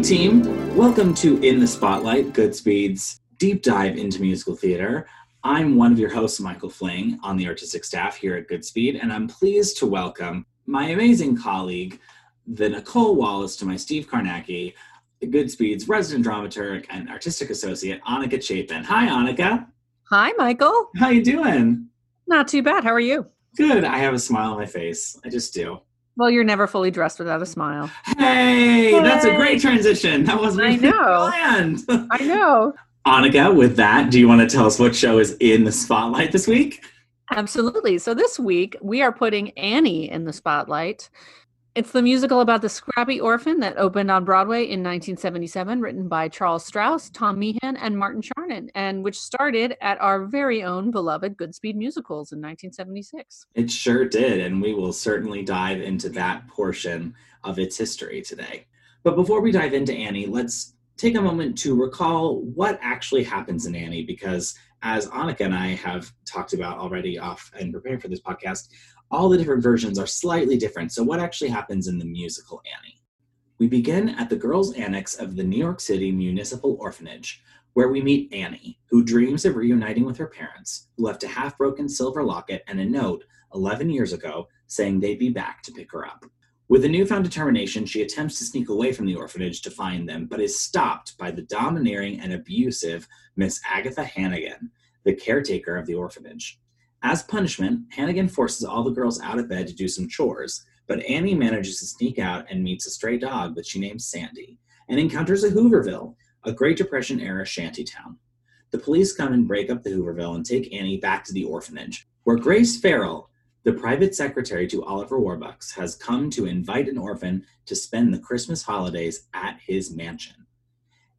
Hey, team. Welcome to In the Spotlight, Goodspeed's deep dive into musical theater. I'm one of your hosts, Michael Fling, on the artistic staff here at Goodspeed, and I'm pleased to welcome my amazing colleague, the Nicole Wallace, to my Steve Karnacki, Goodspeed's resident dramaturg and artistic associate, Annika Chapin. Hi, Annika. Hi, Michael. How you doing? Not too bad. How are you? Good. I have a smile on my face. I just do. Well, you're never fully dressed without a smile. Hey, that's a great transition. That wasn't I know. planned. I know. Annika, with that, do you want to tell us what show is in the spotlight this week? Absolutely. So this week we are putting Annie in the spotlight. It's the musical about the scrappy orphan that opened on Broadway in 1977, written by Charles Strouse, Tom Meehan, and Martin Charnin, and which started at our very own beloved Goodspeed Musicals in 1976. It sure did, and we will certainly dive into that portion of its history today. But before we dive into Annie, let's take a moment to recall what actually happens in Annie, because as Annika and I have talked about already off and preparing for this podcast, all the different versions are slightly different. So, what actually happens in the musical Annie? We begin at the girls' annex of the New York City Municipal Orphanage, where we meet Annie, who dreams of reuniting with her parents, who left a half broken silver locket and a note 11 years ago saying they'd be back to pick her up. With a newfound determination, she attempts to sneak away from the orphanage to find them, but is stopped by the domineering and abusive Miss Agatha Hannigan, the caretaker of the orphanage. As punishment, Hannigan forces all the girls out of bed to do some chores, but Annie manages to sneak out and meets a stray dog that she names Sandy, and encounters a Hooverville, a Great Depression era shantytown. The police come and break up the Hooverville and take Annie back to the orphanage, where Grace Farrell, the private secretary to Oliver Warbucks, has come to invite an orphan to spend the Christmas holidays at his mansion.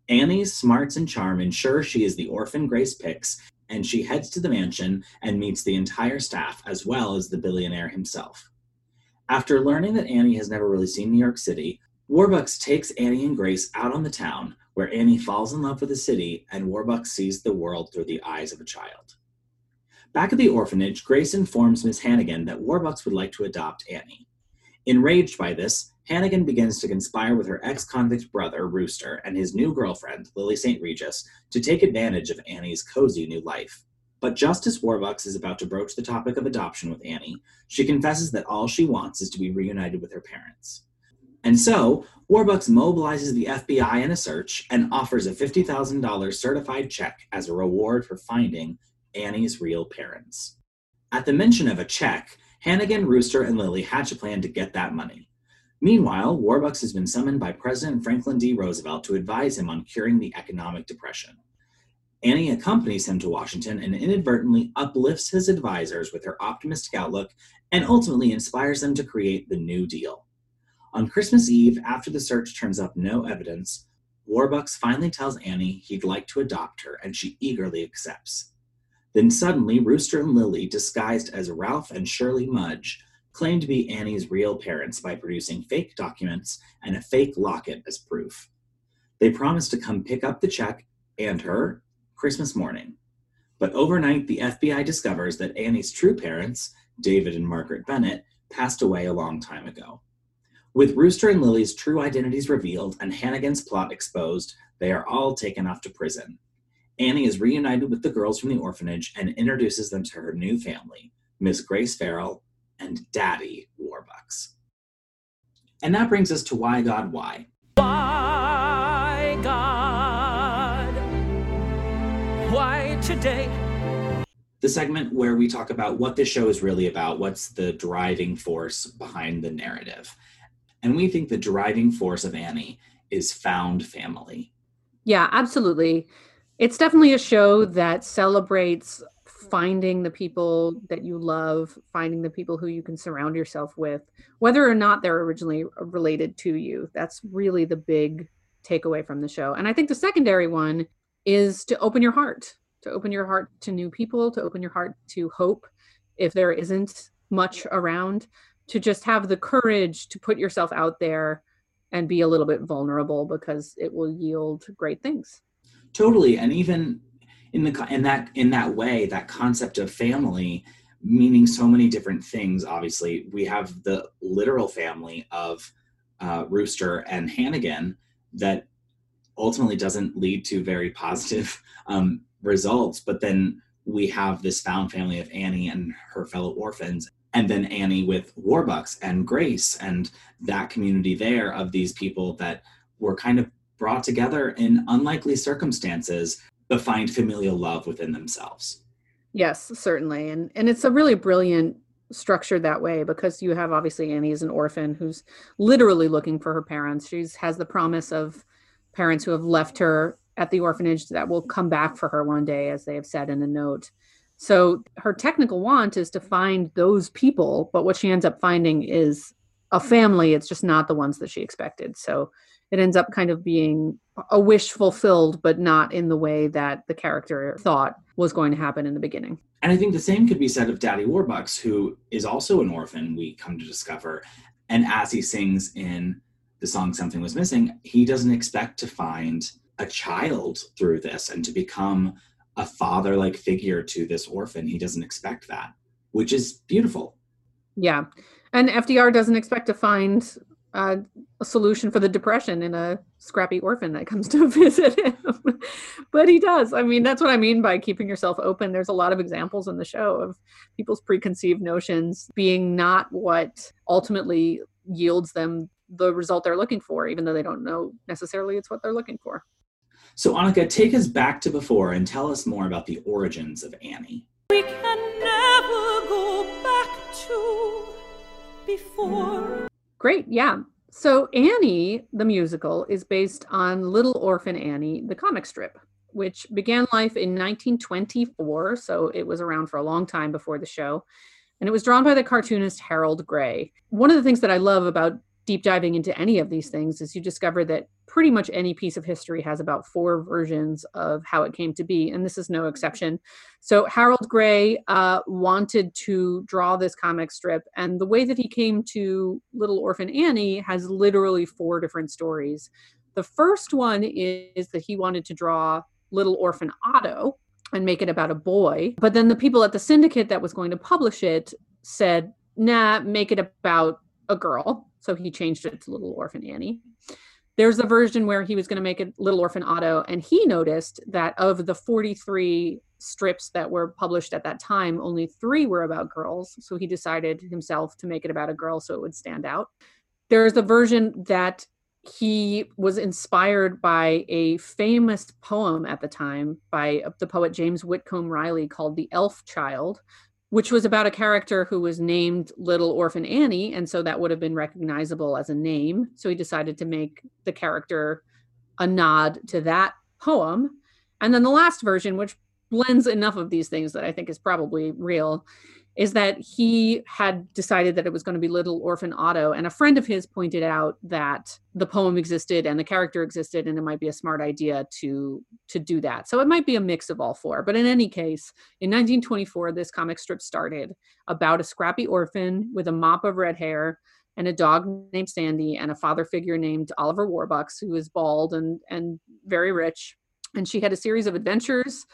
Annie's smarts and charm ensure she is the orphan Grace picks and she heads to the mansion and meets the entire staff as well as the billionaire himself. After learning that Annie has never really seen New York City, Warbucks takes Annie and Grace out on the town where Annie falls in love with the city and Warbucks sees the world through the eyes of a child. Back at the orphanage, Grace informs Miss Hannigan that Warbucks would like to adopt Annie. Enraged by this, Hannigan begins to conspire with her ex convict brother, Rooster, and his new girlfriend, Lily St. Regis, to take advantage of Annie's cozy new life. But just as Warbucks is about to broach the topic of adoption with Annie, she confesses that all she wants is to be reunited with her parents. And so, Warbucks mobilizes the FBI in a search and offers a $50,000 certified check as a reward for finding Annie's real parents. At the mention of a check, Hannigan, Rooster, and Lily hatch a plan to get that money. Meanwhile, Warbucks has been summoned by President Franklin D. Roosevelt to advise him on curing the economic depression. Annie accompanies him to Washington and inadvertently uplifts his advisors with her optimistic outlook and ultimately inspires them to create the New Deal. On Christmas Eve, after the search turns up no evidence, Warbucks finally tells Annie he'd like to adopt her, and she eagerly accepts. Then suddenly, Rooster and Lily, disguised as Ralph and Shirley Mudge, claim to be Annie's real parents by producing fake documents and a fake locket as proof. They promise to come pick up the check and her Christmas morning. But overnight, the FBI discovers that Annie's true parents, David and Margaret Bennett, passed away a long time ago. With Rooster and Lily's true identities revealed and Hannigan's plot exposed, they are all taken off to prison. Annie is reunited with the girls from the orphanage and introduces them to her new family, Miss Grace Farrell and Daddy Warbucks. And that brings us to Why God Why. Why, God? Why today? The segment where we talk about what this show is really about, what's the driving force behind the narrative. And we think the driving force of Annie is found family. Yeah, absolutely. It's definitely a show that celebrates finding the people that you love, finding the people who you can surround yourself with, whether or not they're originally related to you. That's really the big takeaway from the show. And I think the secondary one is to open your heart, to open your heart to new people, to open your heart to hope if there isn't much around, to just have the courage to put yourself out there and be a little bit vulnerable because it will yield great things. Totally. And even in the in that in that way that concept of family meaning so many different things obviously we have the literal family of uh, rooster and hannigan that ultimately doesn't lead to very positive um, results. But then we have this found family of Annie and her fellow orphans, and then Annie with Warbucks and Grace, and that community there of these people that were kind of brought together in unlikely circumstances, but find familial love within themselves. Yes, certainly. And and it's a really brilliant structured that way because you have obviously Annie as an orphan who's literally looking for her parents. She's has the promise of parents who have left her at the orphanage that will come back for her one day, as they have said in a note. So her technical want is to find those people, but what she ends up finding is a family. It's just not the ones that she expected. So it ends up kind of being a wish fulfilled, but not in the way that the character thought was going to happen in the beginning. And I think the same could be said of Daddy Warbucks, who is also an orphan, we come to discover. And as he sings in the song Something Was Missing, he doesn't expect to find a child through this and to become a father like figure to this orphan. He doesn't expect that, which is beautiful. Yeah. And FDR doesn't expect to find uh, a solution for the depression in a scrappy orphan that comes to visit him. but he does. I mean, that's what I mean by keeping yourself open. There's a lot of examples in the show of people's preconceived notions being not what ultimately yields them the result they're looking for, even though they don't know necessarily it's what they're looking for. So, Annika, take us back to before and tell us more about the origins of Annie. We can never go back to before. Great, yeah. So Annie, the musical, is based on Little Orphan Annie, the comic strip, which began life in 1924. So it was around for a long time before the show. And it was drawn by the cartoonist Harold Gray. One of the things that I love about deep diving into any of these things is you discover that pretty much any piece of history has about four versions of how it came to be, and this is no exception. So Harold Gray uh, wanted to draw this comic strip, and the way that he came to Little Orphan Annie has literally four different stories. The first one is that he wanted to draw Little Orphan Otto and make it about a boy, but then the people at the syndicate that was going to publish it said, "Nah, make it about a girl." So he changed it to Little Orphan Annie. There's a version where he was going to make it Little Orphan Otto, and he noticed that of the 43 strips that were published at that time, only three were about girls. So he decided himself to make it about a girl so it would stand out. There's a version that he was inspired by a famous poem at the time by the poet James Whitcomb Riley called The Elf Child, which was about a character who was named Little Orphan Annie. And so that would have been recognizable as a name. So he decided to make the character a nod to that poem. And then the last version, which blends enough of these things that I think is probably real, is that he had decided that it was going to be Little Orphan Otto. And a friend of his pointed out that the poem existed and the character existed, and it might be a smart idea to, to do that. So it might be a mix of all four. But in any case, in 1924, this comic strip started about a scrappy orphan with a mop of red hair and a dog named Sandy and a father figure named Oliver Warbucks, who is bald and, and very rich. And she had a series of adventures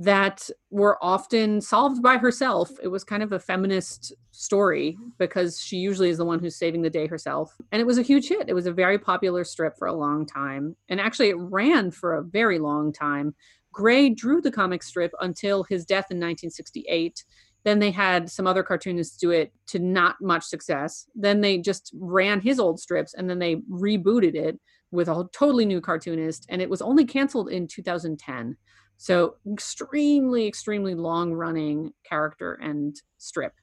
that were often solved by herself. It was kind of a feminist story because she usually is the one who's saving the day herself. And it was a huge hit. It was a very popular strip for a long time. And actually, it ran for a very long time. Gray drew the comic strip until his death in 1968. Then they had some other cartoonists do it to not much success. Then they just ran his old strips and then they rebooted it with a totally new cartoonist. And it was only canceled in 2010. So extremely, extremely long running character and strip.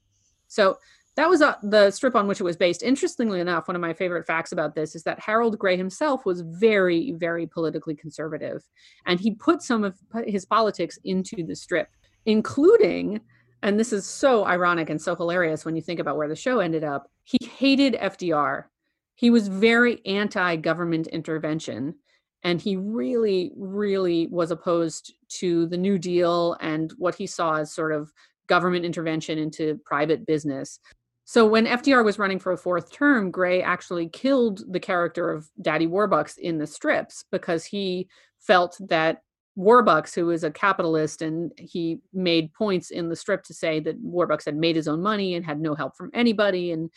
So that was uh, the strip on which it was based. Interestingly enough, one of my favorite facts about this is that Harold Gray himself was very, very politically conservative. And he put some of his politics into the strip, including, and this is so ironic and so hilarious when you think about where the show ended up, he hated FDR. He was very anti government intervention and he really really was opposed to the new deal and what he saw as sort of government intervention into private business. So when fdr was running for a fourth term gray actually killed the character of daddy warbucks in the strips because he felt that warbucks who is a capitalist and he made points in the strip to say that warbucks had made his own money and had no help from anybody and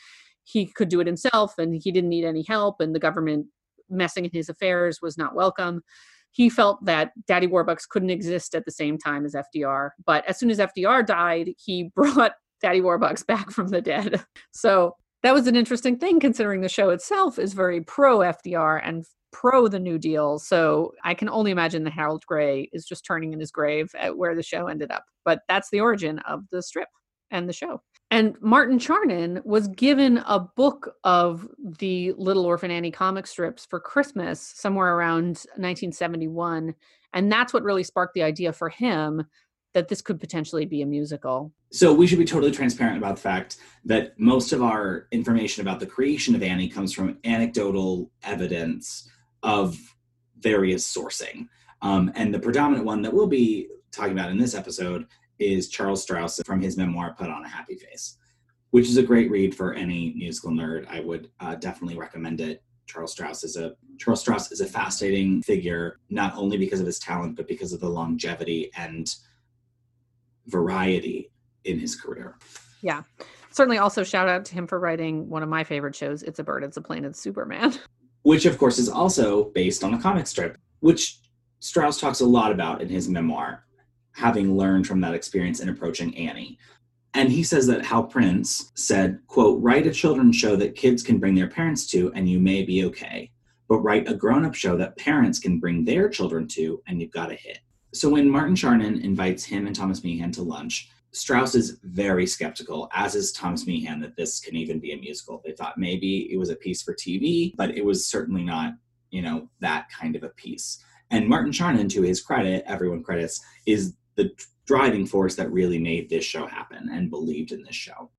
he could do it himself and he didn't need any help and the government messing in his affairs was not welcome. he felt that Daddy Warbucks couldn't exist at the same time as FDR. But as soon as FDR died, he brought Daddy Warbucks back from the dead. So that was an interesting thing considering the show itself is very pro FDR and pro the New Deal. So I can only imagine that Harold Gray is just turning in his grave at where the show ended up. But that's the origin of the strip and the show. And Martin Charnin was given a book of the Little Orphan Annie comic strips for Christmas somewhere around 1971. And that's what really sparked the idea for him that this could potentially be a musical. So we should be totally transparent about the fact that most of our information about the creation of Annie comes from anecdotal evidence of various sourcing. Um, and the predominant one that we'll be talking about in this episode is Charles Strouse from his memoir, Put on a Happy Face, which is a great read for any musical nerd. I would uh, definitely recommend it. Charles Strouse is a Charles Strouse is a fascinating figure, not only because of his talent, but because of the longevity and variety in his career. Yeah. Certainly also shout out to him for writing one of my favorite shows, It's a Bird, It's a Plane, It's Superman. Which of course is also based on a comic strip, which Strouse talks a lot about in his memoir having learned from that experience in approaching Annie. And he says that Hal Prince said, quote, write a children's show that kids can bring their parents to and you may be okay. But write a grown-up show that parents can bring their children to and you've got a hit. So when Martin Charnin invites him and Thomas Meehan to lunch, Strouse is very skeptical, as is Thomas Meehan, that this can even be a musical. They thought maybe it was a piece for TV, but it was certainly not, you know, that kind of a piece. And Martin Charnin, to his credit, everyone credits, is the driving force that really made this show happen and believed in this show.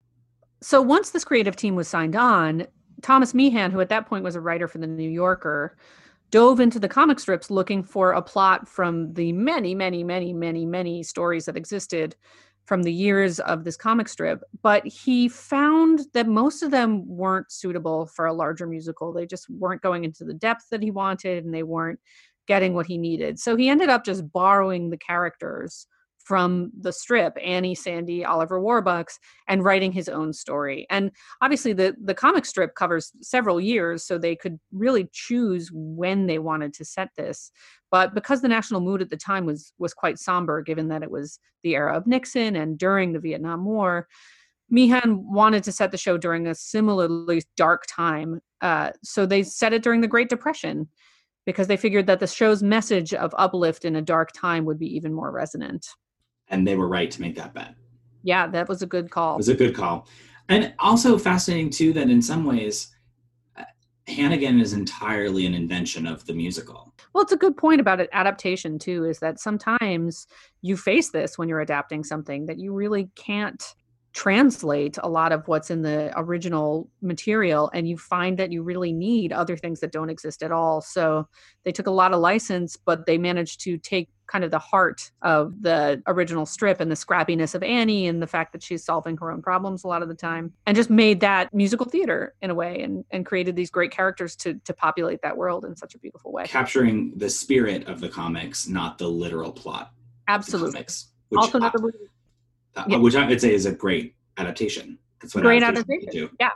So once this creative team was signed on, Thomas Meehan, who at that point was a writer for the New Yorker, dove into the comic strips looking for a plot from the many, many, many, many, many stories that existed from the years of this comic strip. But he found that most of them weren't suitable for a larger musical. They just weren't going into the depth that he wanted and they weren't getting what he needed. So he ended up just borrowing the characters from the strip annie sandy oliver warbucks and writing his own story and obviously the the comic strip covers several years so they could really choose when they wanted to set this but because the national mood at the time was was quite somber given that it was the era of nixon and during the vietnam war Meehan wanted to set the show during a similarly dark time, uh, so they set it during the Great Depression because they figured that the show's message of uplift in a dark time would be even more resonant. And they were right to make that bet. Yeah, that was a good call. It was a good call. And also fascinating, too, that in some ways, uh, Hannigan is entirely an invention of the musical. Well, it's a good point about it, adaptation, too, is that sometimes you face this when you're adapting something that you really can't translate a lot of what's in the original material and you find that you really need other things that don't exist at all. So they took a lot of license but they managed to take kind of the heart of the original strip and the scrappiness of annie and the fact that she's solving her own problems a lot of the time and just made that musical theater in a way and, and created these great characters to, to populate that world in such a beautiful way. Capturing the spirit of the comics not the literal plot absolutely. comics, also another uh, yeah. which I would say is a great adaptation. That's what great adaptation. Do. Yeah.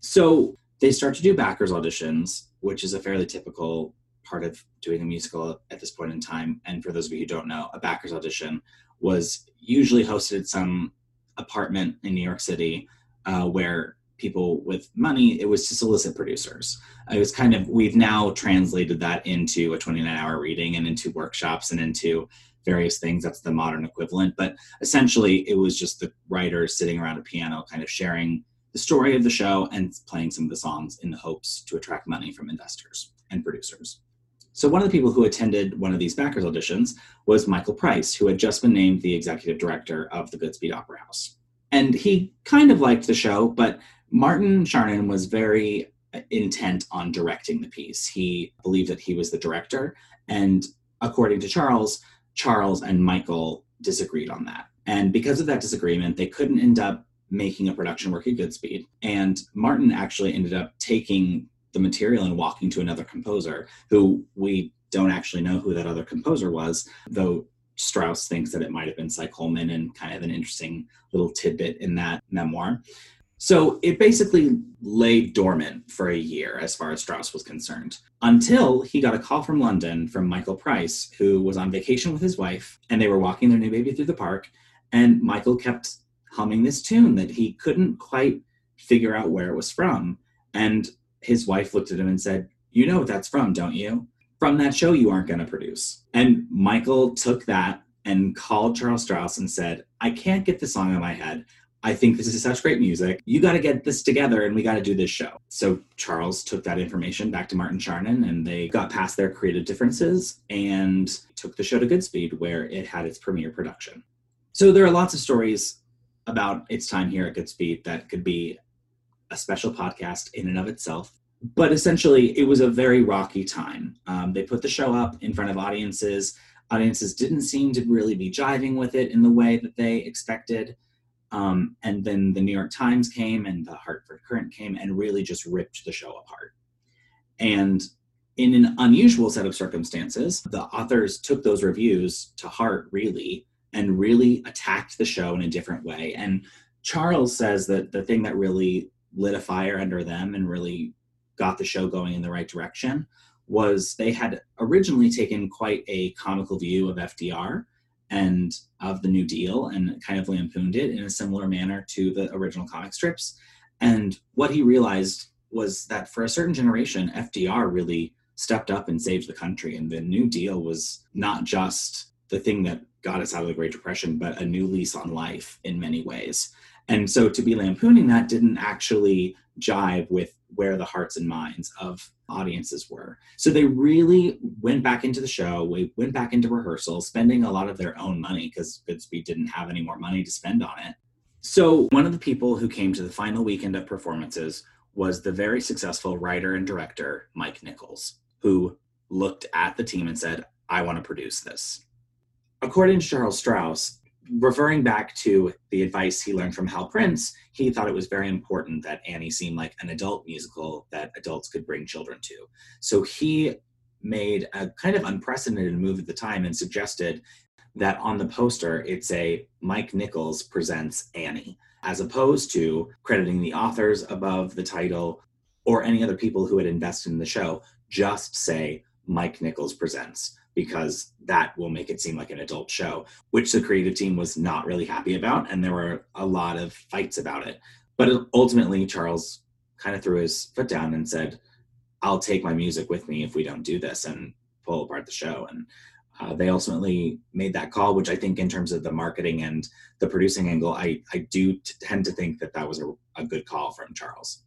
So they start to do backers auditions, which is a fairly typical part of doing a musical at this point in time. And for those of you who don't know, a backers audition was usually hosted at some apartment in New York City uh, where people with money it was to solicit producers it was kind of we've now translated that into a 29 hour reading and into workshops and into various things. That's the modern equivalent. But essentially, it was just the writers sitting around a piano, kind of sharing the story of the show and playing some of the songs in the hopes to attract money from investors and producers. So, one of the people who attended one of these backers auditions was Michael Price, who had just been named the executive director of the Goodspeed Opera House. And he kind of liked the show, but Martin Charnin was very intent on directing the piece. He believed that he was the director. And according to Charles, Charles and Michael disagreed on that. And because of that disagreement, they couldn't end up making a production work at Goodspeed. And Martin actually ended up taking the material and walking to another composer who we don't actually know who that other composer was, though Strouse thinks that it might have been Cy Coleman and kind of an interesting little tidbit in that memoir. So it basically lay dormant for a year as far as Strouse was concerned, until he got a call from London from Michael Price, who was on vacation with his wife, and they were walking their new baby through the park. And Michael kept humming this tune that he couldn't quite figure out where it was from. And his wife looked at him and said, You know what that's from, don't you? From that show you aren't going to produce. And Michael took that and called Charles Strouse and said, I can't get the song in my head. I think this is such great music. You got to get this together and we got to do this show. So Charles took that information back to Martin Charnin and they got past their creative differences and took the show to Goodspeed where it had its premiere production. So there are lots of stories about its time here at Goodspeed that could be a special podcast in and of itself. But essentially, it was a very rocky time. Um, they put the show up in front of audiences. Audiences didn't seem to really be jiving with it in the way that they expected. Um, and then the New York Times came and the Hartford Courant came and really just ripped the show apart. And in an unusual set of circumstances, the authors took those reviews to heart, really, and really attacked the show in a different way. And Charles says that the thing that really lit a fire under them and really got the show going in the right direction was they had originally taken quite a comical view of FDR and of the New Deal and kind of lampooned it in a similar manner to the original comic strips. And what he realized was that for a certain generation, FDR really stepped up and saved the country. And the New Deal was not just the thing that got us out of the Great Depression, but a new lease on life in many ways. And so to be lampooning that didn't actually jive with where the hearts and minds of audiences were. So they really went back into the show, we went back into rehearsal, spending a lot of their own money because Goodspeed didn't have any more money to spend on it. So one of the people who came to the final weekend of performances was the very successful writer and director, Mike Nichols, who looked at the team and said, I want to produce this. According to Charles Strouse, referring back to the advice he learned from Hal Prince, he thought it was very important that Annie seemed like an adult musical that adults could bring children to. So he made a kind of unprecedented move at the time and suggested that on the poster it's a Mike Nichols presents Annie, as opposed to crediting the authors above the title or any other people who had invested in the show. Just say Mike Nichols presents because that will make it seem like an adult show, which the creative team was not really happy about. And there were a lot of fights about it. But ultimately, Charles kind of threw his foot down and said, I'll take my music with me if we don't do this and pull apart the show. And uh, they ultimately made that call, which I think, in terms of the marketing and the producing angle, I, I do tend to think that that was a, a good call from Charles.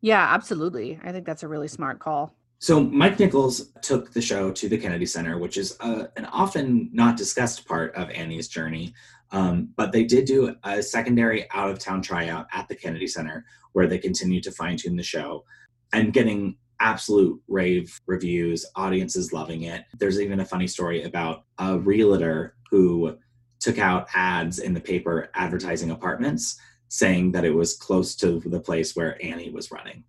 Yeah, absolutely. I think that's a really smart call. So Mike Nichols took the show to the Kennedy Center, which is uh, an often not discussed part of Annie's journey. Um, but they did do a secondary out of town tryout at the Kennedy Center where they continued to fine tune the show and getting absolute rave reviews, audiences loving it. There's even a funny story about a realtor who took out ads in the paper advertising apartments saying that it was close to the place where Annie was running.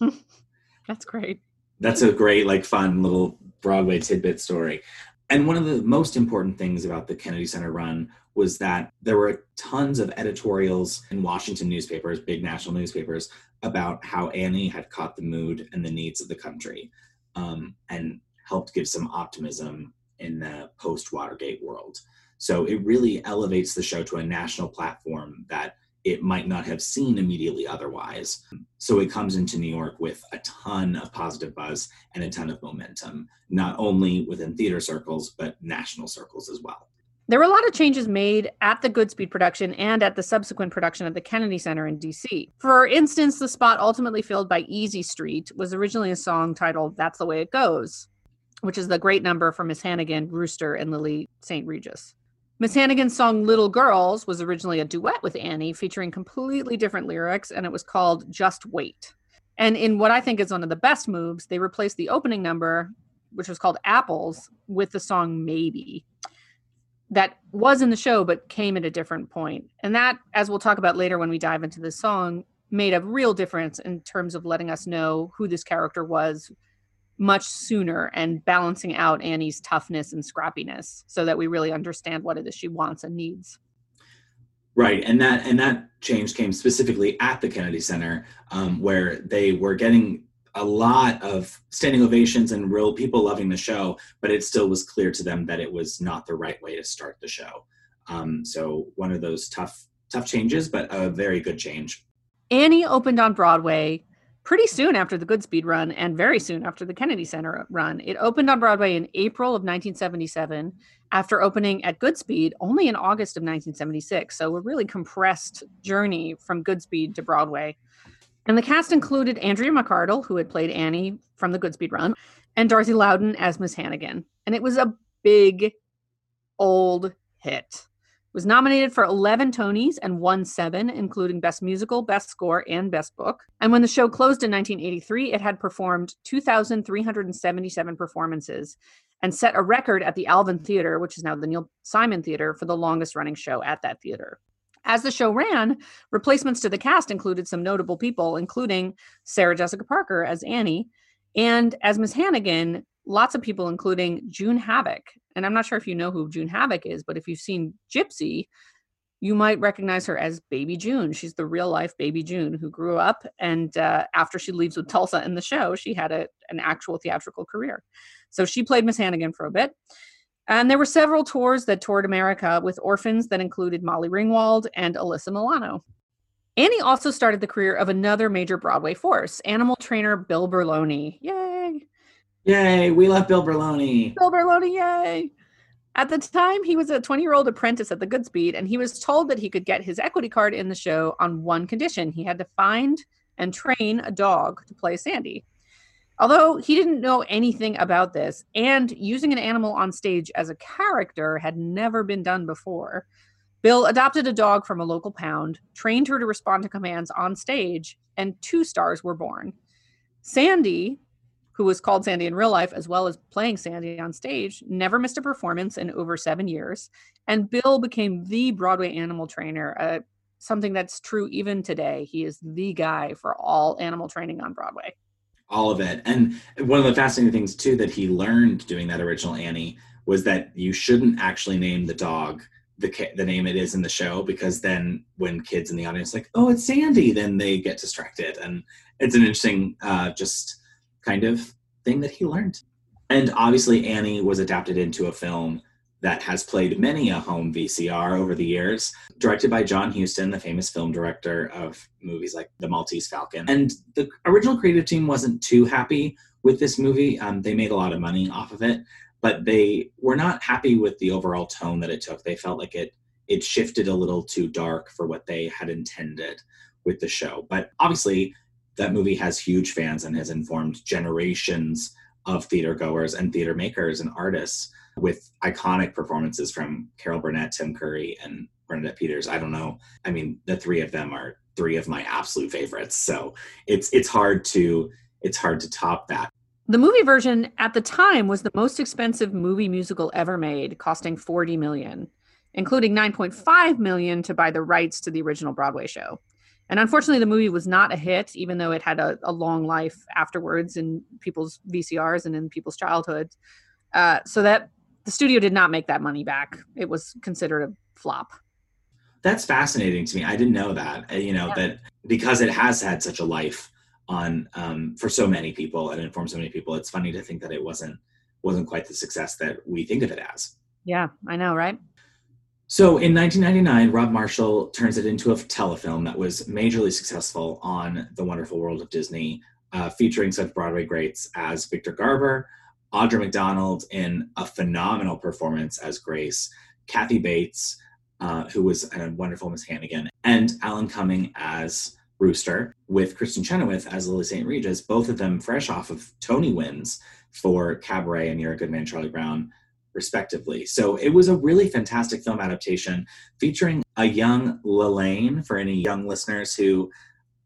That's great that's a great like fun little broadway tidbit story. And one of the most important things about the kennedy center run was that there were tons of editorials in washington newspapers big national newspapers about how annie had caught the mood and the needs of the country um, and helped give some optimism in the post watergate world. So it really elevates the show to a national platform that it might not have seen immediately otherwise. So it comes into New York with a ton of positive buzz and a ton of momentum, not only within theater circles, but national circles as well. There were a lot of changes made at the Goodspeed production and at the subsequent production at the Kennedy Center in DC. For instance, the spot ultimately filled by Easy Street was originally a song titled That's the Way It Goes, which is the great number for Miss Hannigan, Rooster, and Lily St. Regis. Miss Hannigan's song Little Girls was originally a duet with Annie featuring completely different lyrics, and it was called Just Wait. And in what I think is one of the best moves, they replaced the opening number, which was called Apples, with the song Maybe. That was in the show, but came at a different point. And that, as we'll talk about later when we dive into the song, made a real difference in terms of letting us know who this character was, much sooner and balancing out Annie's toughness and scrappiness so that we really understand what it is she wants and needs. Right, and that and that change came specifically at the Kennedy Center, um, where they were getting a lot of standing ovations and real people loving the show, but it still was clear to them that it was not the right way to start the show. Um, so one of those tough tough changes, but a very good change. Annie opened on Broadway pretty soon after the Goodspeed run and very soon after the Kennedy Center run. It opened on Broadway in April of 1977 after opening at Goodspeed only in August of 1976. So a really compressed journey from Goodspeed to Broadway. And the cast included Andrea McArdle, who had played Annie from the Goodspeed run, and Dorothy Loudon as Miss Hannigan. And it was a big, old hit was nominated for 11 Tonys and won seven, including Best Musical, Best Score, and Best Book. And when the show closed in 1983, it had performed 2,377 performances and set a record at the Alvin Theater, which is now the Neil Simon Theater, for the longest running show at that theater. As the show ran, replacements to the cast included some notable people, including Sarah Jessica Parker as Annie, and as Miss Hannigan, lots of people, including June Havoc. And I'm not sure if you know who June Havoc is, but if you've seen Gypsy, you might recognize her as Baby June. She's the real life Baby June who grew up, and uh, after she leaves with Tulsa in the show, she had a, an actual theatrical career. So she played Miss Hannigan for a bit. And there were several tours that toured America with orphans that included Molly Ringwald and Alyssa Milano. Annie also started the career of another major Broadway force, animal trainer Bill Berloni. Yay! Yay, we love Bill Berloni. Bill Berloni, yay. At the time, he was a 20 year old apprentice at the Goodspeed, and he was told that he could get his equity card in the show on one condition he had to find and train a dog to play Sandy. Although he didn't know anything about this, and using an animal on stage as a character had never been done before, Bill adopted a dog from a local pound, trained her to respond to commands on stage, and two stars were born. Sandy, who was called Sandy in real life as well as playing Sandy on stage, never missed a performance in over seven years. And Bill became the Broadway animal trainer, uh, something that's true even today. He is the guy for all animal training on Broadway. All of it. And one of the fascinating things, too, that he learned doing that original Annie was that you shouldn't actually name the dog the the name it is in the show because then when kids in the audience like oh it's sandy then they get distracted and it's an interesting uh, just kind of thing that he learned. And obviously, Annie was adapted into a film that has played many a home VCR over the years, directed by John Huston, the famous film director of movies like The Maltese Falcon. And the original creative team wasn't too happy with this movie. Um, they made a lot of money off of it, but they were not happy with the overall tone that it took. They felt like it it shifted a little too dark for what they had intended with the show. But obviously, that movie has huge fans and has informed generations of theater goers and theater makers and artists with iconic performances from Carol Burnett, Tim Curry, and Bernadette Peters. I don't know. I mean, the three of them are three of my absolute favorites. So it's it's hard to it's hard to top that. The movie version at the time was the most expensive movie musical ever made, costing 40 million, including 9.5 million to buy the rights to the original Broadway show. And unfortunately, the movie was not a hit, even though it had a, a long life afterwards in people's VCRs and in people's childhoods. Uh, so that the studio did not make that money back. It was considered a flop. That's fascinating to me. I didn't know that. Uh, you know yeah. that because it has had such a life on um, for so many people and informed so many people. It's funny to think that it wasn't wasn't quite the success that we think of it as. Yeah, I know, right? So in 1999, Rob Marshall turns it into a telefilm that was majorly successful on The Wonderful World of Disney, uh, featuring such Broadway greats as Victor Garber, Audra McDonald in a phenomenal performance as Grace, Kathy Bates, uh, who was a wonderful Miss Hannigan, and Alan Cumming as Rooster, with Kristin Chenoweth as Lily St. Regis, both of them fresh off of Tony wins for Cabaret and You're a Good Man, Charlie Brown, respectively. So it was a really fantastic film adaptation featuring a young Lalaine for any young listeners who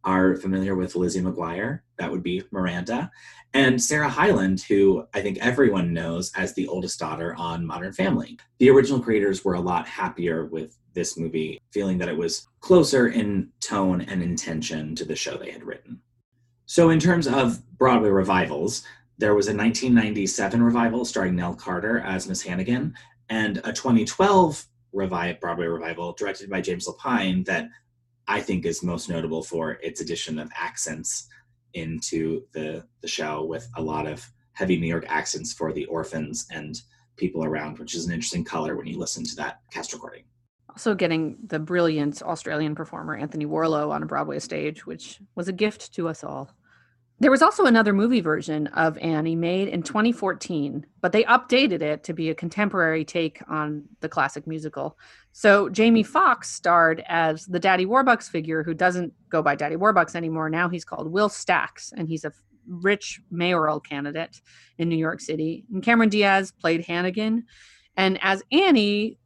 are familiar with Lizzie McGuire. That would be Miranda. And Sarah Hyland, who I think everyone knows as the oldest daughter on Modern Family. The original creators were a lot happier with this movie, feeling that it was closer in tone and intention to the show they had written. So, in terms of Broadway revivals, there was a 1997 revival starring Nell Carter as Miss Hannigan, and a 2012 revive Broadway revival, directed by James Lapine, that I think is most notable for its addition of accents into the the show with a lot of heavy New York accents for the orphans and people around, which is an interesting color when you listen to that cast recording. Also, getting the brilliant Australian performer Anthony Warlow on a Broadway stage, which was a gift to us all. There was also another movie version of Annie made in 2014, but they updated it to be a contemporary take on the classic musical. So Jamie Foxx starred as the Daddy Warbucks figure who doesn't go by Daddy Warbucks anymore. Now he's called Will Stacks, and he's a rich mayoral candidate in New York City. And Cameron Diaz played Hannigan. And as Annie,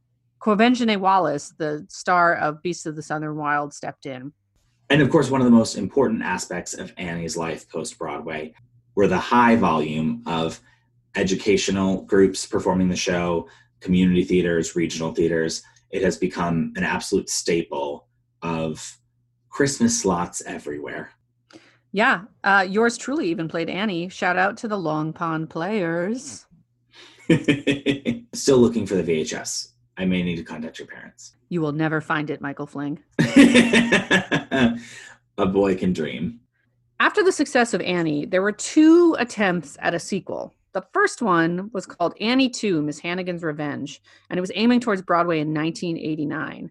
Quvenzhané Wallis, the star of Beasts of the Southern Wild, stepped in. And of course, one of the most important aspects of Annie's life post Broadway were the high volume of educational groups performing the show, community theaters, regional theaters. It has become an absolute staple of Christmas slots everywhere. Yeah, uh, yours truly even played Annie. Shout out to the Long Pond Players. Still looking for the VHS. I may need to contact your parents. You will never find it, Michael Fling. a boy can dream. After the success of Annie, there were two attempts at a sequel. The first one was called Annie 2 Miss Hannigan's Revenge, and it was aiming towards Broadway in 1989.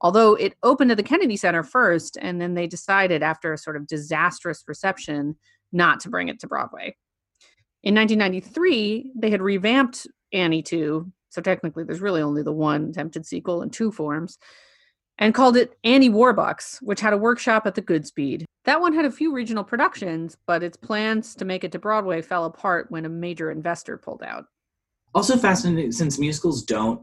Although it opened at the Kennedy Center first, and then they decided after a sort of disastrous reception not to bring it to Broadway. In 1993, they had revamped Annie 2 so technically, there's really only the one attempted sequel in two forms, and called it Annie Warbucks, which had a workshop at the Goodspeed. That one had a few regional productions, but its plans to make it to Broadway fell apart when a major investor pulled out. Also fascinating since musicals don't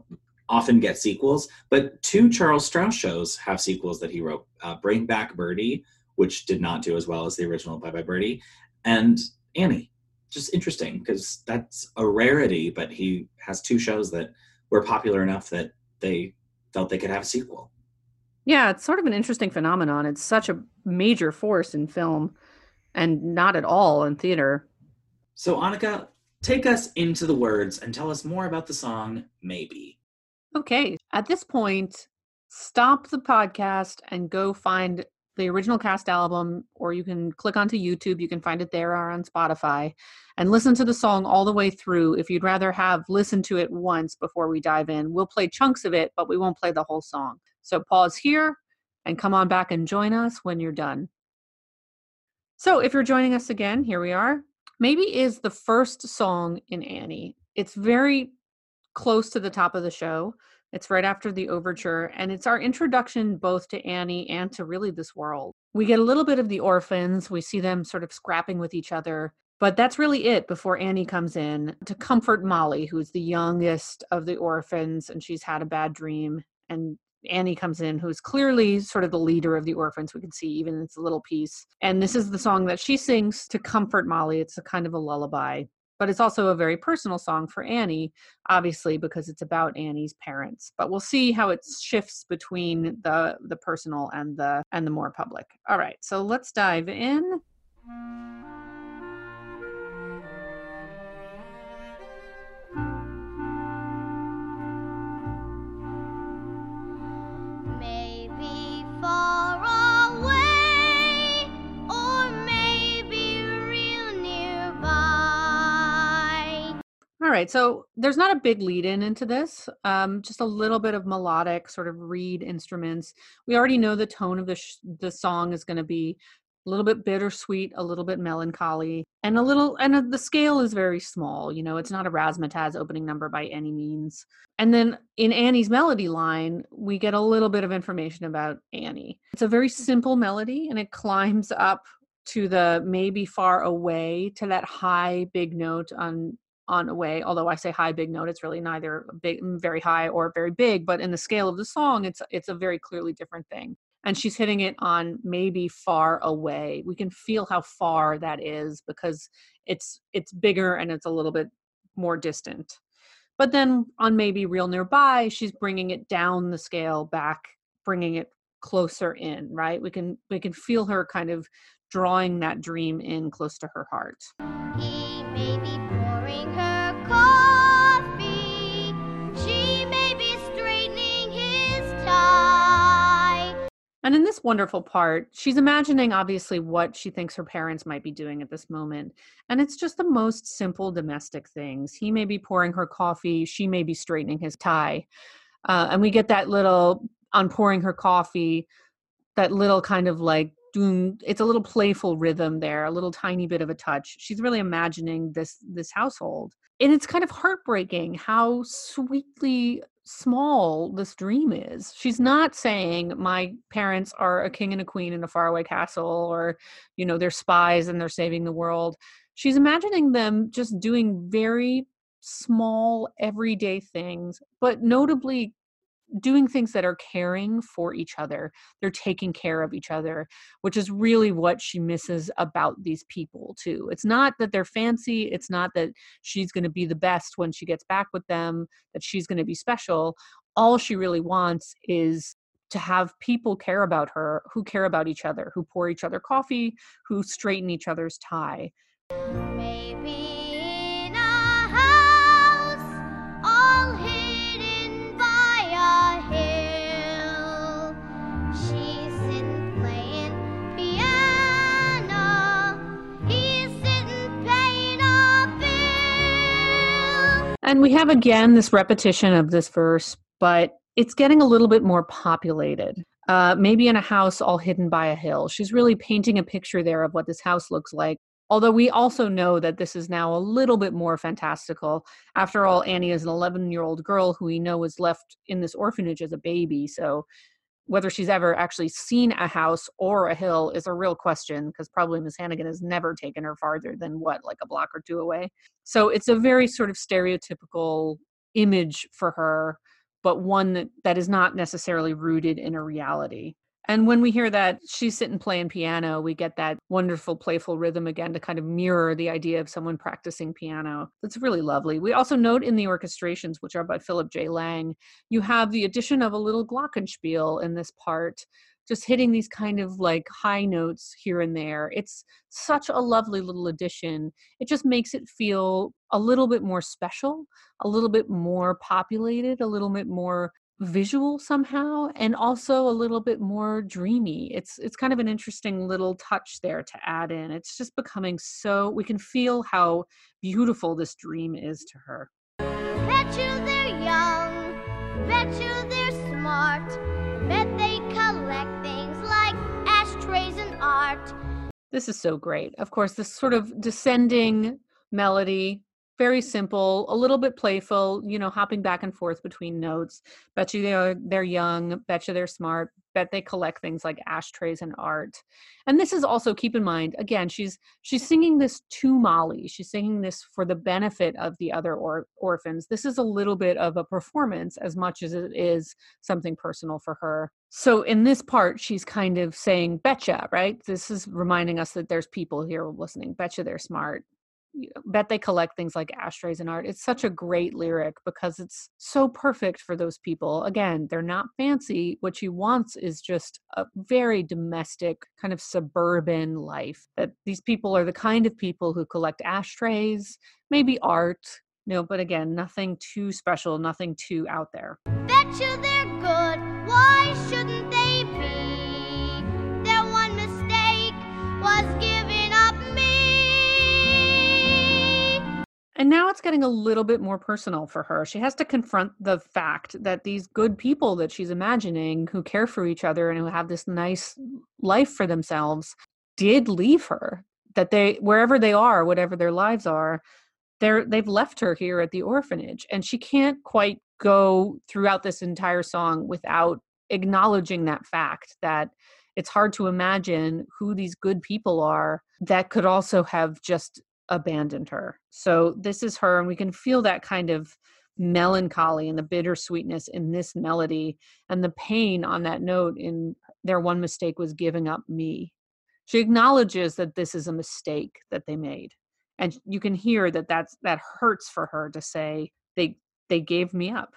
often get sequels, but two Charles Strouse shows have sequels that he wrote uh, Bring Back Birdie, which did not do as well as the original Bye Bye Birdie, and Annie just interesting because that's a rarity, but he has two shows that were popular enough that they felt they could have a sequel. Yeah, it's sort of an interesting phenomenon. It's such a major force in film and not at all in theater. So, Annika, take us into the words and tell us more about the song Maybe. Okay. At this point, stop the podcast and go find the original cast album, or you can click onto YouTube. You can find it there or on Spotify and listen to the song all the way through. If you'd rather have listened to it once before we dive in, we'll play chunks of it, but we won't play the whole song. So pause here and come on back and join us when you're done. So if you're joining us again, here we are. Maybe is the first song in Annie. It's very close to the top of the show. It's right after the overture, and it's our introduction both to Annie and to really this world. We get a little bit of the orphans. We see them sort of scrapping with each other, but that's really it before Annie comes in to comfort Molly, who's the youngest of the orphans, and she's had a bad dream. And Annie comes in, who's clearly sort of the leader of the orphans. We can see even in a little piece. And this is the song that she sings to comfort Molly. It's a kind of a lullaby but it's also a very personal song for Annie, obviously because it's about Annie's parents. But we'll see how it shifts between the the personal and the and the more public. All right, so let's dive in. Right. So there's not a big lead in into this. Um, just a little bit of melodic sort of reed instruments. We already know the tone of the sh- the song is going to be a little bit bittersweet, a little bit melancholy, and a little and the scale is very small. You know, it's not a razzmatazz opening number by any means. And then in Annie's melody line, we get a little bit of information about Annie. It's a very simple melody, and it climbs up to the maybe far away to that high big note on on a way although i say high big note it's really neither big mm, very high or very big but in the scale of the song it's it's a very clearly different thing. And she's hitting it on maybe far away. We can feel how far that is because it's it's bigger and it's a little bit more distant. But then on maybe real nearby she's bringing it down the scale back bringing it closer in right? We can we can feel her kind of drawing that dream in close to her heart wonderful part. She's imagining, obviously, what she thinks her parents might be doing at this moment. And it's just the most simple domestic things. He may be pouring her coffee, she may be straightening his tie. Uh, and we get that little, on pouring her coffee, that little kind of like, doing it's a little playful rhythm there a little tiny bit of a touch she's really imagining this this household and it's kind of heartbreaking how sweetly small this dream is. She's not saying my parents are a king and a queen in a faraway castle or, you know, they're spies and they're saving the world. She's imagining them just doing very small, everyday things, but notably doing things that are caring for each other. They're taking care of each other, which is really what she misses about these people, too. It's not that they're fancy, it's not that she's going to be the best when she gets back with them, that she's going to be special. All she really wants is to have people care about her who care about each other, who pour each other coffee, who straighten each other's tie. And we have again this repetition of this verse, but it's getting a little bit more populated. Uh, maybe in a house all hidden by a hill. She's really painting a picture there of what this house looks like. Although we also know that this is now a little bit more fantastical. After all, Annie is an 11 year old girl who we know was left in this orphanage as a baby. So whether she's ever actually seen a house or a hill is a real question because probably Miss Hannigan has never taken her farther than what, like a block or two away. So it's a very sort of stereotypical image for her, but one that, that is not necessarily rooted in a reality. And when we hear that she's sitting playing piano, we get that wonderful, playful rhythm again to kind of mirror the idea of someone practicing piano. That's really lovely. We also note in the orchestrations, which are by Philip J. Lang, you have the addition of a little glockenspiel in this part, just hitting these kind of like high notes here and there. It's such a lovely little addition. It just makes it feel a little bit more special, a little bit more populated, a little bit more visual somehow and also a little bit more dreamy. It's it's kind of an interesting little touch there to add in. It's just becoming so we can feel how beautiful this dream is to her. Bet you they're young bet you they're smart bet they collect things like ashtrays and art. This is so great. Of course this sort of descending melody very simple, a little bit playful, you know, hopping back and forth between notes. Bet you they're they're young, bet you they're smart, bet they collect things like ashtrays and art. And this is also keep in mind, again, she's she's singing this to Molly. She's singing this for the benefit of the other or, orphans. This is a little bit of a performance as much as it is something personal for her. So in this part, she's kind of saying, betcha, right? This is reminding us that there's people here listening. Betcha they're smart bet they collect things like ashtrays and art. It's such a great lyric because it's so perfect for those people. Again, they're not fancy. What she wants is just a very domestic, kind of suburban life. That these people are the kind of people who collect ashtrays, maybe art, know, but again, nothing too special, nothing too out there. And now it's getting a little bit more personal for her. She has to confront the fact that these good people that she's imagining who care for each other and who have this nice life for themselves did leave her. That they wherever they are, whatever their lives are, they're they've left her here at the orphanage and she can't quite go throughout this entire song without acknowledging that fact that it's hard to imagine who these good people are that could also have just abandoned her. So this is her, and we can feel that kind of melancholy and the bittersweetness in this melody and the pain on that note in their one mistake was giving up me. She acknowledges that this is a mistake that they made. And you can hear that that's that hurts for her to say they they gave me up.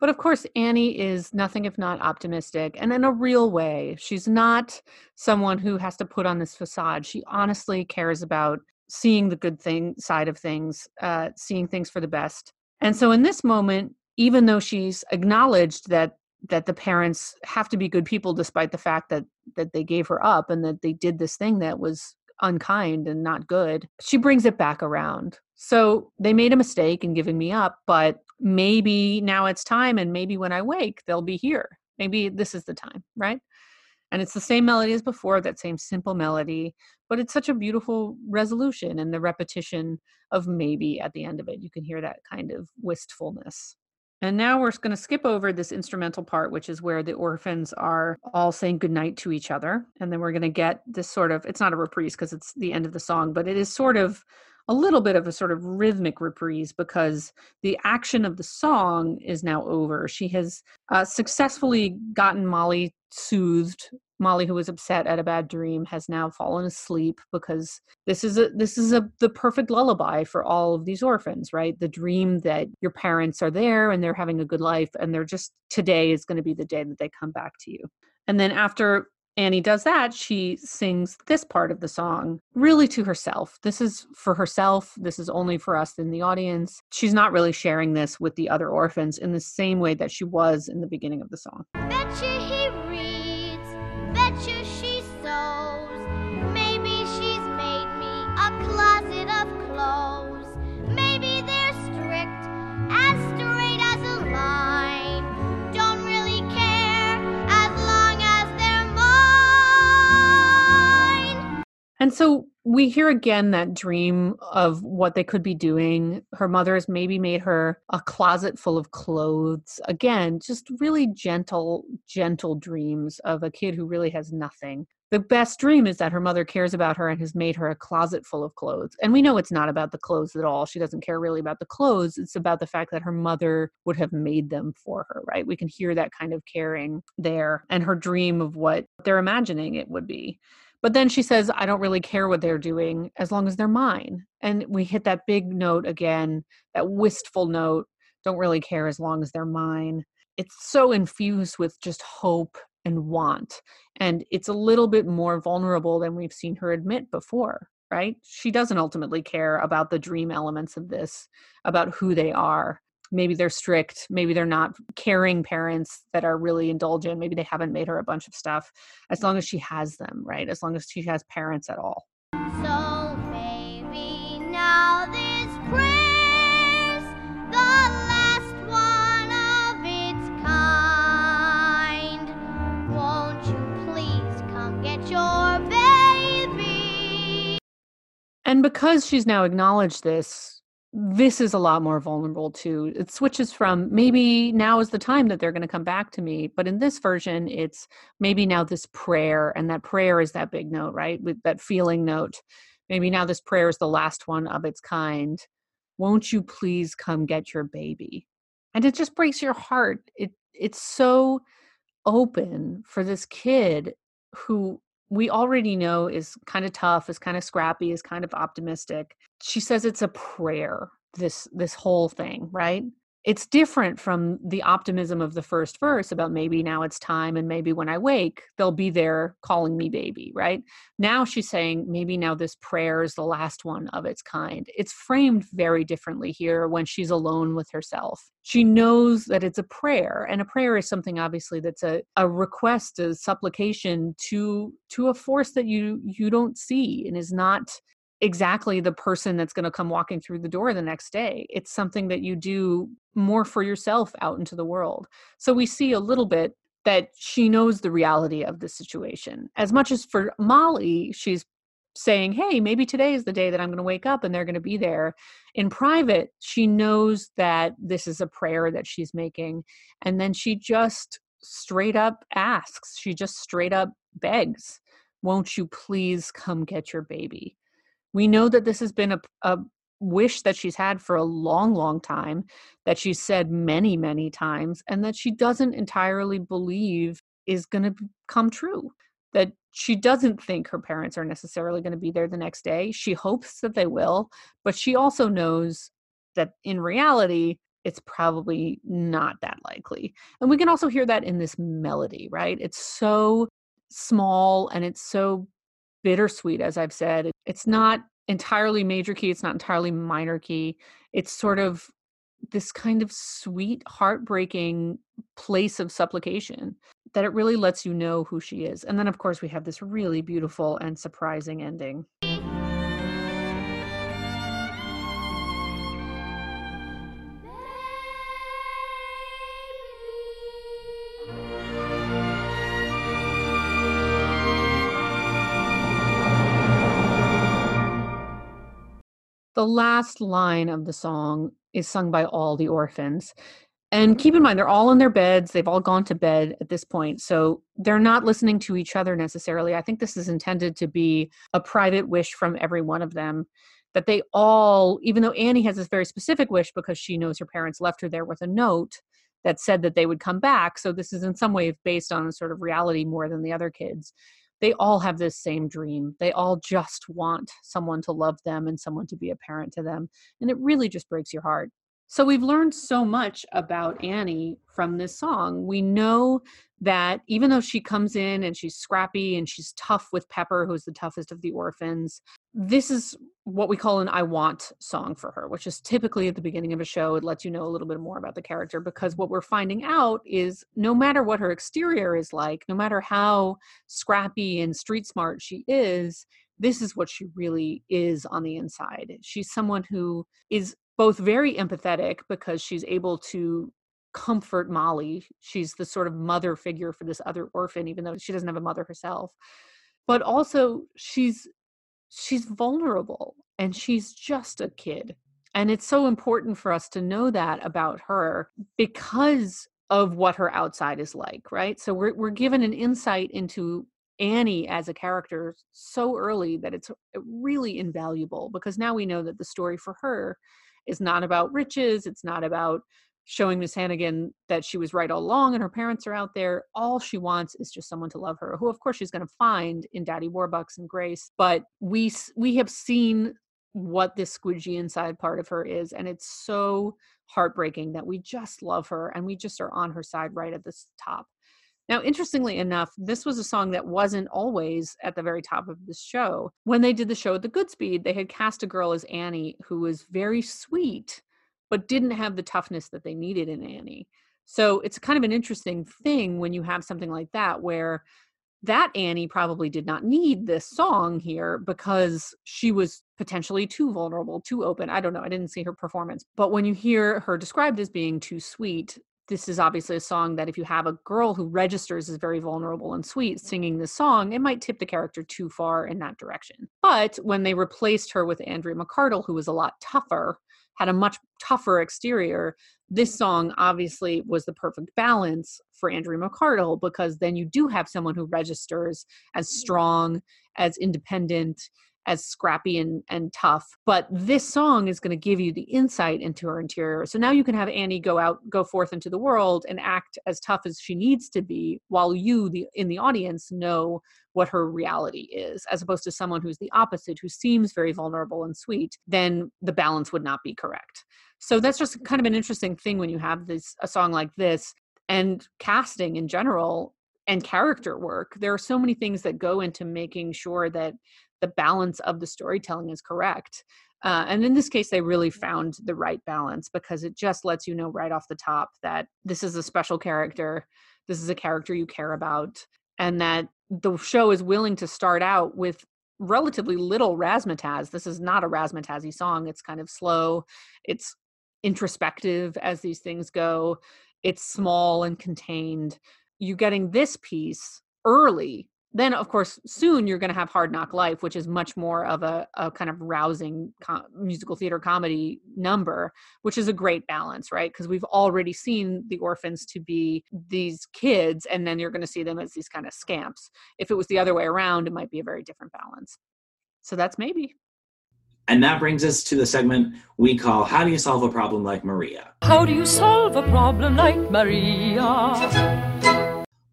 But of course, Annie is nothing if not optimistic and in a real way. She's not someone who has to put on this facade. She honestly cares about seeing the good thing side of things, uh, seeing things for the best. And so in this moment, even though she's acknowledged that that the parents have to be good people despite the fact that that they gave her up and that they did this thing that was unkind and not good she brings it back around so they made a mistake in giving me up but maybe now it's time and maybe when i wake they'll be here maybe this is the time right and it's the same melody as before that same simple melody but it's such a beautiful resolution and the repetition of maybe at the end of it you can hear that kind of wistfulness and now we're going to skip over this instrumental part, which is where the orphans are all saying goodnight to each other. And then we're going to get this sort of, it's not a reprise because it's the end of the song, but it is sort of a little bit of a sort of rhythmic reprise because the action of the song is now over. She has uh, successfully gotten Molly soothed Molly, who was upset at a bad dream, has now fallen asleep because this is a this is a the perfect lullaby for all of these orphans, right? The dream that your parents are there and they're having a good life, and they're just today is going to be the day that they come back to you. And then after Annie does that, she sings this part of the song really to herself. This is for herself. This is only for us in the audience. She's not really sharing this with the other orphans in the same way that she was in the beginning of the song. And so we hear again that dream of what they could be doing. Her mother has maybe made her a closet full of clothes. Again, just really gentle, gentle dreams of a kid who really has nothing. The best dream is that her mother cares about her and has made her a closet full of clothes. And we know it's not about the clothes at all. She doesn't care really about the clothes. It's about the fact that her mother would have made them for her, right? We can hear that kind of caring there and her dream of what they're imagining it would be. But then she says, I don't really care what they're doing as long as they're mine. And we hit that big note again, that wistful note. Don't really care as long as they're mine. It's so infused with just hope and want. And it's a little bit more vulnerable than we've seen her admit before, right? She doesn't ultimately care about the dream elements of this, about who they are maybe they're strict maybe they're not caring parents that are really indulgent maybe they haven't made her a bunch of stuff as long as she has them right? As long as she has parents at all. So maybe now this prayer's the last one of its kind. Won't you please come get your baby? And because she's now acknowledged this this is a lot more vulnerable too. It switches from maybe now is the time that they're going to come back to me, but in this version, it's maybe now this prayer, and that prayer is that big note, right? With that feeling note. Maybe now this prayer is the last one of its kind. Won't you please come get your baby? And it just breaks your heart. It it's so open for this kid who we already know is kind of tough, is kind of scrappy, is kind of optimistic. She says it's a prayer, this this whole thing, right? It's different from the optimism of the first verse about maybe now it's time and maybe when I wake, they'll be there calling me baby, right? Now she's saying maybe now this prayer is the last one of its kind. It's framed very differently here when she's alone with herself. She knows that it's a prayer, and a prayer is something obviously that's a, a request, a supplication to to a force that you you don't see and is not exactly the person that's going to come walking through the door the next day. It's something that you do more for yourself out into the world. So we see a little bit that she knows the reality of the situation. As much as for Molly, she's saying, hey, maybe today is the day that I'm going to wake up and they're going to be there. In private, she knows that this is a prayer that she's making. And then she just straight up asks, she just straight up begs, won't you please come get your baby? We know that this has been a, a wish that she's had for a long, long time, that she's said many, many times, and that she doesn't entirely believe is going to come true. That she doesn't think her parents are necessarily going to be there the next day. She hopes that they will, but she also knows that in reality, it's probably not that likely. And we can also hear that in this melody, right? It's so small and it's so bittersweet, as I've said. It's not entirely major key, it's not entirely minor key. It's sort of this kind of sweet, heartbreaking place of supplication that it really lets you know who she is. And then, of course, we have this really beautiful and surprising ending. The last line of the song is sung by all the orphans. And keep in mm-hmm. mind, they're all in their beds. They've all gone to bed at this point. So they're not listening to each other necessarily. I think this is intended to be a private wish from every one of them that they all, even though Annie has this very specific wish because she knows her parents left her there with a note that said that they would come back. So this is in some way based on a sort of reality more than the other kids. They all have this same dream. They all just want someone to love them and someone to be a parent to them. And it really just breaks your heart. So we've learned so much about Annie from this song. We know that even though she comes in and she's scrappy and she's tough with Pepper, who's the toughest of the orphans, this is what we call an I want song for her, which is typically at the beginning of a show. It lets you know a little bit more about the character because what we're finding out is no matter what her exterior is like, no matter how scrappy and street smart she is, this is what she really is on the inside. She's someone who is both very empathetic because she's able to comfort Molly. She's the sort of mother figure for this other orphan, even though she doesn't have a mother herself. But also, she's she's vulnerable and she's just a kid. And it's so important for us to know that about her because of what her outside is like, right? So we're we're given an insight into Annie as a character so early that it's really invaluable because now we know that the story for her is not about riches. It's not about showing Miss Hannigan that she was right all along and her parents are out there. All she wants is just someone to love her, who of course she's going to find in Daddy Warbucks and Grace. But we we have seen what this squidgy inside part of her is, and it's so heartbreaking that we just love her and we just are on her side right at this top. Now, interestingly enough, this was a song that wasn't always at the very top of the show. When they did the show at the Goodspeed, they had cast a girl as Annie who was very sweet, but didn't have the toughness that they needed in Annie. So it's kind of an interesting thing when you have something like that where that Annie probably did not need this song here because she was potentially too vulnerable, too open. I don't know. I didn't see her performance. But when you hear her described as being too sweet, this is obviously a song that if you have a girl who registers as very vulnerable and sweet singing this song, it might tip the character too far in that direction. But when they replaced her with Andrea McArdle, who was a lot tougher, had a much tougher exterior, this song obviously was the perfect balance for Andrea McArdle because then you do have someone who registers as strong, as independent, as scrappy and, and tough. But this song is going to give you the insight into her interior. So now you can have Annie go out, go forth into the world and act as tough as she needs to be while you, the in the audience, know what her reality is, as opposed to someone who's the opposite, who seems very vulnerable and sweet, then the balance would not be correct. So that's just kind of an interesting thing when you have this a song like this and casting in general and character work there are so many things that go into making sure that the balance of the storytelling is correct. Uh, and in this case, they really found the right balance because it just lets you know right off the top that this is a special character, this is a character you care about, and that the show is willing to start out with relatively little razzmatazz. This is not a razzmatazzy song. It's kind of slow. It's introspective as these things go. It's small and contained. You getting this piece early then of course soon you're going to have hard knock life which is much more of a, a kind of rousing com- musical theater comedy number which is a great balance right because we've already seen the orphans to be these kids and then you're going to see them as these kind of scamps if it was the other way around it might be a very different balance so that's maybe and that brings us to the segment we call How Do You Solve a Problem Like Maria? How do you solve a problem like Maria?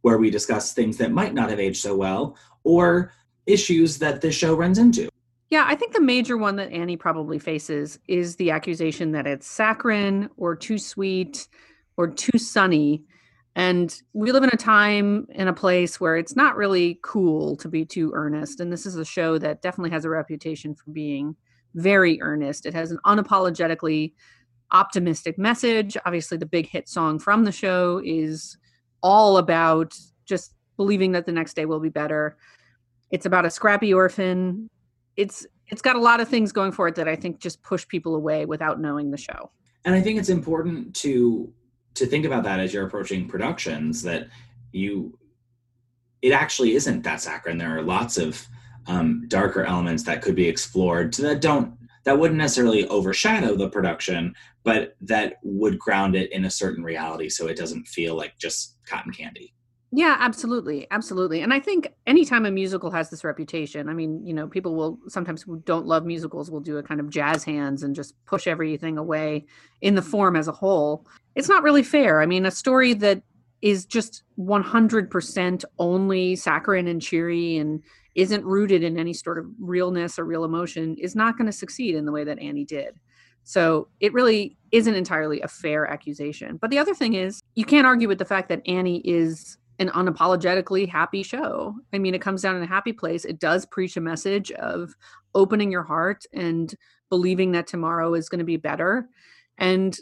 Where we discuss things that might not have aged so well or issues that this show runs into. Yeah, I think the major one that Annie probably faces is the accusation that it's saccharine or too sweet or too sunny. And we live in a time in a place where it's not really cool to be too earnest. And this is a show that definitely has a reputation for being very earnest. It has an unapologetically optimistic message. Obviously, the big hit song from the show is all about just believing that the next day will be better. It's about a scrappy orphan it's it's got a lot of things going for it that I think just push people away without knowing the show. And I think it's important to to think about that as you're approaching productions that you it actually isn't that saccharine. There are lots of um, darker elements that could be explored that don't that wouldn't necessarily overshadow the production, but that would ground it in a certain reality so it doesn't feel like just cotton candy. Yeah, absolutely. Absolutely. And I think anytime a musical has this reputation, I mean, you know, people will sometimes who don't love musicals will do a kind of jazz hands and just push everything away in the form as a whole. It's not really fair. I mean, a story that is just 100% only saccharine and cheery and isn't rooted in any sort of realness or real emotion is not going to succeed in the way that Annie did. So it really isn't entirely a fair accusation. But the other thing is, you can't argue with the fact that Annie is an unapologetically happy show. I mean, it comes down in a happy place. It does preach a message of opening your heart and believing that tomorrow is going to be better. And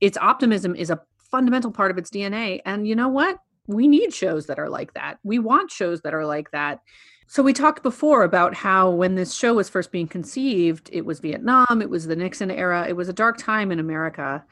its optimism is a fundamental part of its DNA. And you know what? We need shows that are like that. We want shows that are like that. So we talked before about how when this show was first being conceived, it was Vietnam, it was the Nixon era, it was a dark time in America.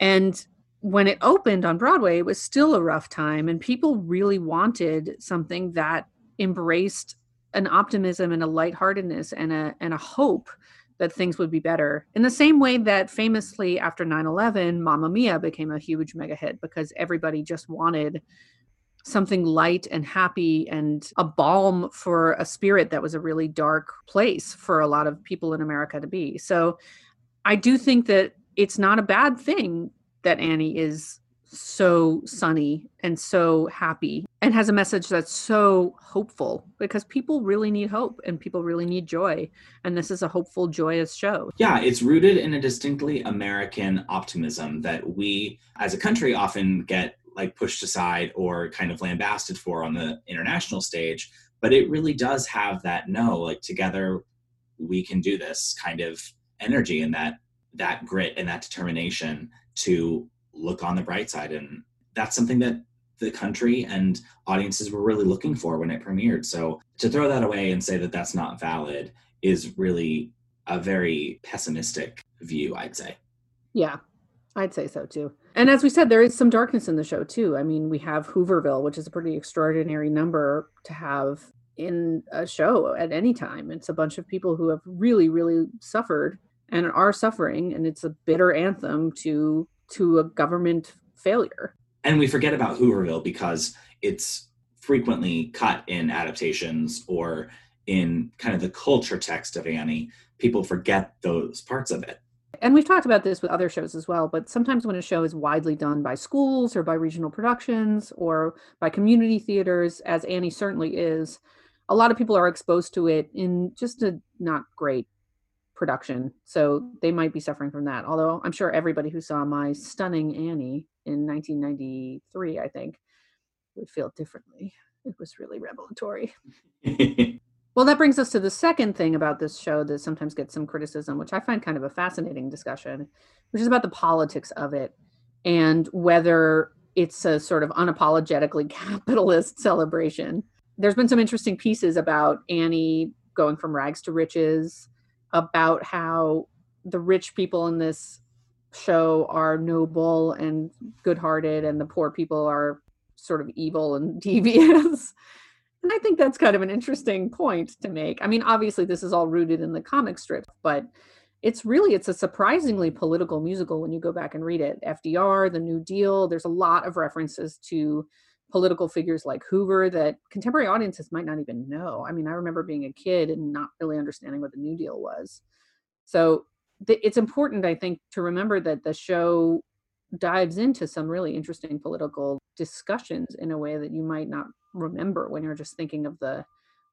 And when it opened on Broadway, it was still a rough time, and people really wanted something that embraced an optimism and a lightheartedness and a and a hope that things would be better. In the same way that famously after 9/11, Mamma Mia became a huge mega hit because everybody just wanted something light and happy and a balm for a spirit that was a really dark place for a lot of people in America to be. So I do think that it's not a bad thing that Annie is so sunny and so happy and has a message that's so hopeful because people really need hope and people really need joy and this is a hopeful joyous show yeah it's rooted in a distinctly american optimism that we as a country often get like pushed aside or kind of lambasted for on the international stage but it really does have that no like together we can do this kind of energy and that that grit and that determination to look on the bright side. And that's something that the country and audiences were really looking for when it premiered. So to throw that away and say that that's not valid is really a very pessimistic view, I'd say. Yeah, I'd say so too. And as we said, there is some darkness in the show too. I mean, we have Hooverville, which is a pretty extraordinary number to have in a show at any time. It's a bunch of people who have really, really suffered and are suffering and it's a bitter anthem to to a government failure and we forget about hooverville because it's frequently cut in adaptations or in kind of the culture text of annie people forget those parts of it and we've talked about this with other shows as well but sometimes when a show is widely done by schools or by regional productions or by community theaters as annie certainly is a lot of people are exposed to it in just a not great production. So they might be suffering from that. Although I'm sure everybody who saw my stunning Annie in 1993, I think, would feel differently. It was really revelatory. well, that brings us to the second thing about this show that sometimes gets some criticism, which I find kind of a fascinating discussion, which is about the politics of it and whether it's a sort of unapologetically capitalist celebration. There's been some interesting pieces about Annie going from rags to riches about how the rich people in this show are noble and good-hearted and the poor people are sort of evil and devious and i think that's kind of an interesting point to make i mean obviously this is all rooted in the comic strip but it's really it's a surprisingly political musical when you go back and read it fdr the new deal there's a lot of references to political figures like Hoover that contemporary audiences might not even know. I mean, I remember being a kid and not really understanding what the New Deal was. So th- it's important, I think, to remember that the show dives into some really interesting political discussions in a way that you might not remember when you're just thinking of the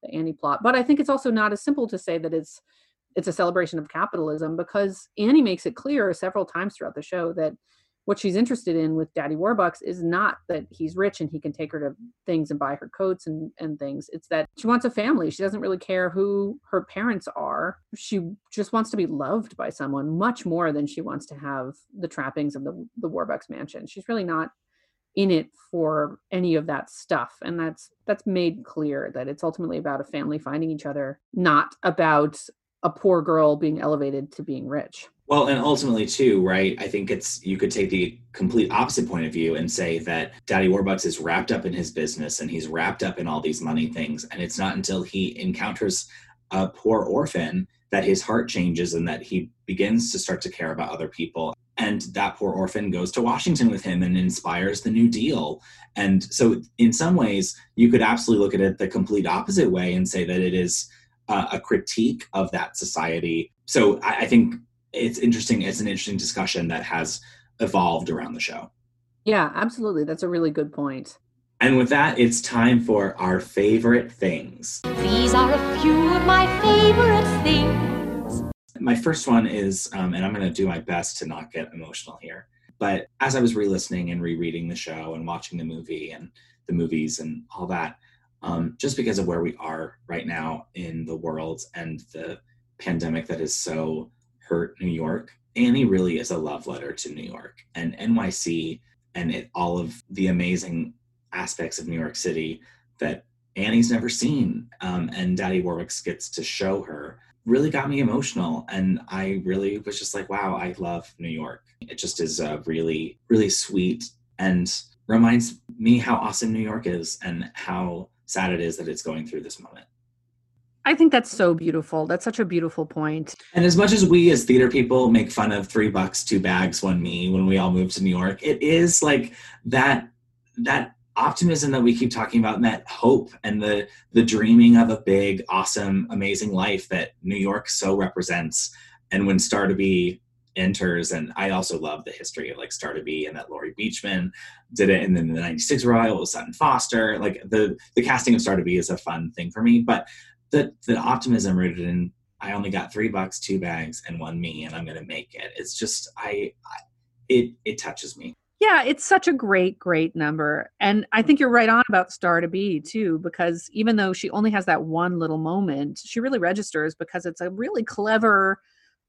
the Annie plot. But I think it's also not as simple to say that it's it's a celebration of capitalism because Annie makes it clear several times throughout the show that what she's interested in with Daddy Warbucks is not that he's rich and he can take her to things and buy her coats and, and things. It's that she wants a family. She doesn't really care who her parents are. She just wants to be loved by someone much more than she wants to have the trappings of the, the Warbucks mansion. She's really not in it for any of that stuff and that's that's made clear that it's ultimately about a family finding each other not about a poor girl being elevated to being rich well, and ultimately too, right? I think it's you could take the complete opposite point of view and say that Daddy Warbucks is wrapped up in his business and he's wrapped up in all these money things, and it's not until he encounters a poor orphan that his heart changes and that he begins to start to care about other people. And that poor orphan goes to Washington with him and inspires the New Deal. And so, in some ways, you could absolutely look at it the complete opposite way and say that it is uh, a critique of that society. So, I, I think it's interesting. It's an interesting discussion that has evolved around the show. Yeah, absolutely. That's a really good point. And with that, it's time for our favorite things. These are a few of my favorite things. My first one is, um, and I'm going to do my best to not get emotional here, but as I was re listening and rereading the show and watching the movie and the movies and all that, um, just because of where we are right now in the world and the pandemic that is so hurt New York. Annie really is a love letter to New York and NYC and it, all of the amazing aspects of New York City that Annie's never seen. Um, and Daddy Warbucks gets to show her really got me emotional. And I really was just like, wow, I love New York. It just is uh, really, really sweet and reminds me how awesome New York is and how sad it is that it's going through this moment. I think that's so beautiful. That's such a beautiful point. And as much as we as theater people make fun of three bucks, two bags, one me when we all move to New York, it is like that that optimism that we keep talking about and that hope and the the dreaming of a big, awesome, amazing life that New York so represents. And when Star to Be enters, and I also love the history of like Star to Be and that Laurie Beechman did it, and then the '96 revival with Sutton Foster. Like the the casting of Star to Be is a fun thing for me, but the the optimism rooted in I only got three bucks, two bags, and one me, and I'm gonna make it. It's just I, I it it touches me. Yeah, it's such a great, great number. And I think you're right on about Star to Be too, because even though she only has that one little moment, she really registers because it's a really clever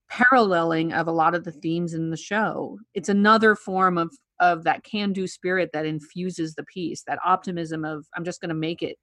paralleling of a lot of the themes in the show. It's another form of of that can do spirit that infuses the piece, that optimism of I'm just gonna make it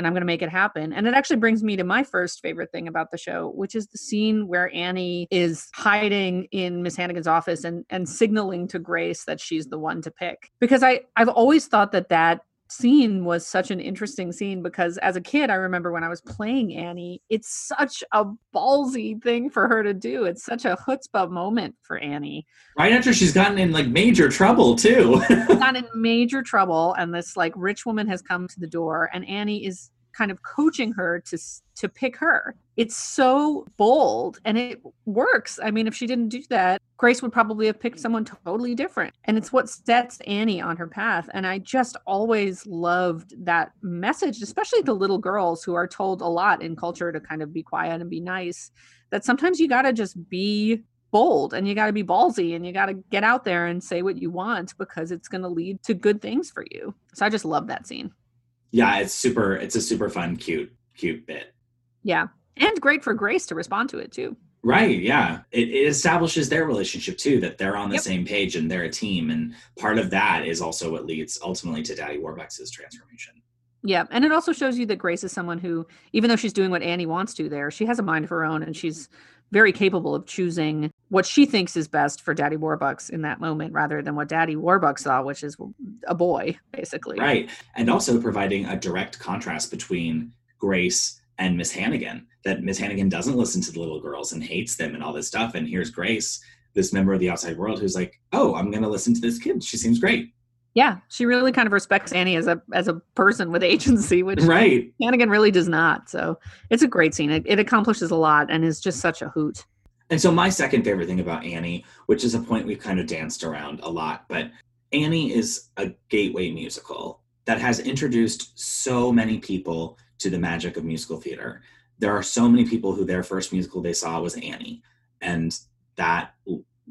and I'm going to make it happen. And it actually brings me to my first favorite thing about the show, which is the scene where Annie is hiding in Miss Hannigan's office and and signaling to Grace that she's the one to pick. Because I I've always thought that that scene was such an interesting scene because as a kid, I remember when I was playing Annie, it's such a ballsy thing for her to do. It's such a chutzpah moment for Annie. Right after she's gotten in like major trouble too. gotten in major trouble, and this like rich woman has come to the door, and Annie is kind of coaching her to to pick her. It's so bold and it works. I mean, if she didn't do that, Grace would probably have picked someone totally different. And it's what sets Annie on her path. And I just always loved that message, especially the little girls who are told a lot in culture to kind of be quiet and be nice. That sometimes you got to just be bold and you got to be ballsy and you got to get out there and say what you want because it's going to lead to good things for you. So I just love that scene yeah, it's super. It's a super fun, cute, cute bit. Yeah, and great for Grace to respond to it too. Right. Yeah. It, it establishes their relationship too, that they're on the yep. same page and they're a team. And part of that is also what leads ultimately to Daddy Warbucks's transformation. Yeah. And it also shows you that Grace is someone who, even though she's doing what Annie wants to there, she has a mind of her own and she's very capable of choosing what she thinks is best for Daddy Warbucks in that moment rather than what Daddy Warbucks saw, which is a boy, basically. Right. And also providing a direct contrast between Grace and Miss Hannigan, that Miss Hannigan doesn't listen to the little girls and hates them and all this stuff. And here's Grace, this member of the outside world, who's like, oh, I'm going to listen to this kid. She seems great. Yeah, she really kind of respects Annie as a as a person with agency, which right. Hannigan really does not. So it's a great scene. It, it accomplishes a lot and is just such a hoot. And so my second favorite thing about Annie, which is a point we've kind of danced around a lot, but Annie is a gateway musical that has introduced so many people to the magic of musical theater. There are so many people who their first musical they saw was Annie, and that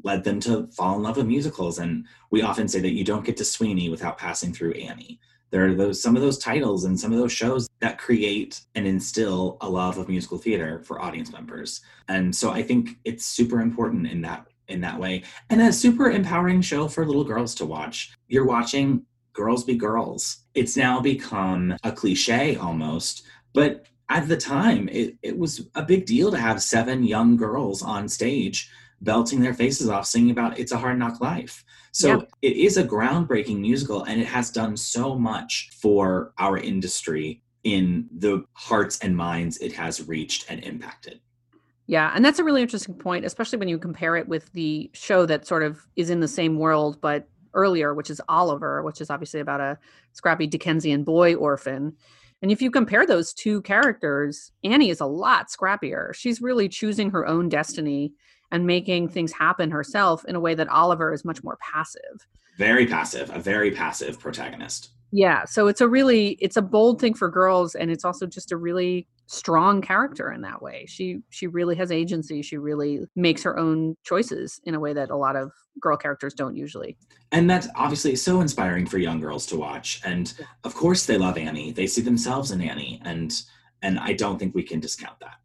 led them to fall in love with musicals. And we often say that you don't get to Sweeney without passing through Annie. There are those some of those titles and some of those shows that create and instill a love of musical theater for audience members. And so I think it's super important in that in that way. And a super empowering show for little girls to watch. You're watching girls be girls. It's now become a cliche almost, but at the time it, it was a big deal to have seven young girls on stage belting their faces off singing about it's a hard knock life so it is a groundbreaking musical and it has done so much for our industry in the hearts and minds it has reached and impacted yeah, and that's a really interesting point, especially when you compare it with the show that sort of is in the same world but earlier, which is Oliver, which is obviously about a scrappy Dickensian boy orphan. And if you compare those two characters, Annie is a lot scrappier. She's really choosing her own destiny and making things happen herself in a way that Oliver is much more passive. Very passive, a very passive protagonist. Yeah, so it's a really it's a bold thing for girls and it's also just a really strong character in that way. She she really has agency. She really makes her own choices in a way that a lot of girl characters don't usually. And that's obviously so inspiring for young girls to watch. And of course they love Annie. They see themselves in Annie and and I don't think we can discount that.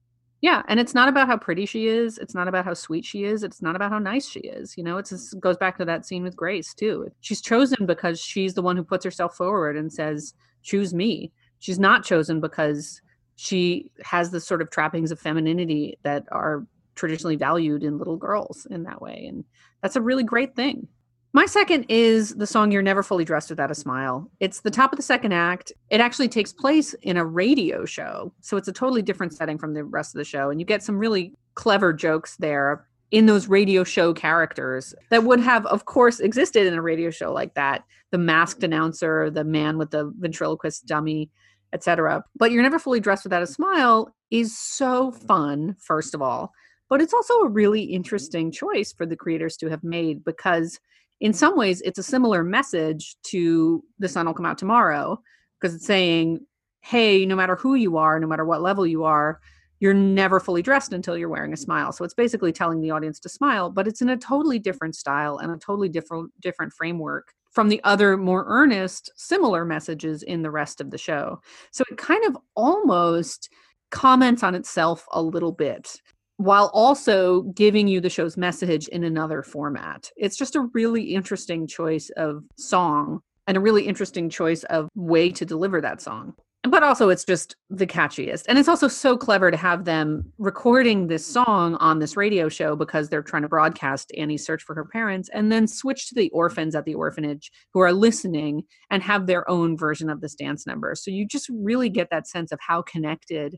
Yeah, and it's not about how pretty she is. It's not about how sweet she is. It's not about how nice she is. You know, it goes back to that scene with Grace too. She's chosen because she's the one who puts herself forward and says, "Choose me." She's not chosen because she has the sort of trappings of femininity that are traditionally valued in little girls in that way, and that's a really great thing. My second is the song You're Never Fully Dressed Without a Smile. It's the top of the second act. It actually takes place in a radio show. So it's a totally different setting from the rest of the show. And you get some really clever jokes there in those radio show characters that would have, of course, existed in a radio show like that the masked announcer, the man with the ventriloquist dummy, etc. But You're Never Fully Dressed Without a Smile is so fun, first of all. But it's also a really interesting choice for the creators to have made because in some ways it's a similar message to the sun will come out tomorrow because it's saying hey no matter who you are no matter what level you are you're never fully dressed until you're wearing a smile. So it's basically telling the audience to smile but it's in a totally different style and a totally different different framework from the other more earnest similar messages in the rest of the show. So it kind of almost comments on itself a little bit while also giving you the show's message in another format. It's just a really interesting choice of song and a really interesting choice of way to deliver that song. But also, it's just the catchiest. And it's also so clever to have them recording this song on this radio show because they're trying to broadcast Annie's search for her parents and then switch to the orphans at the orphanage who are listening and have their own version of this dance number. So you just really get that sense of how connected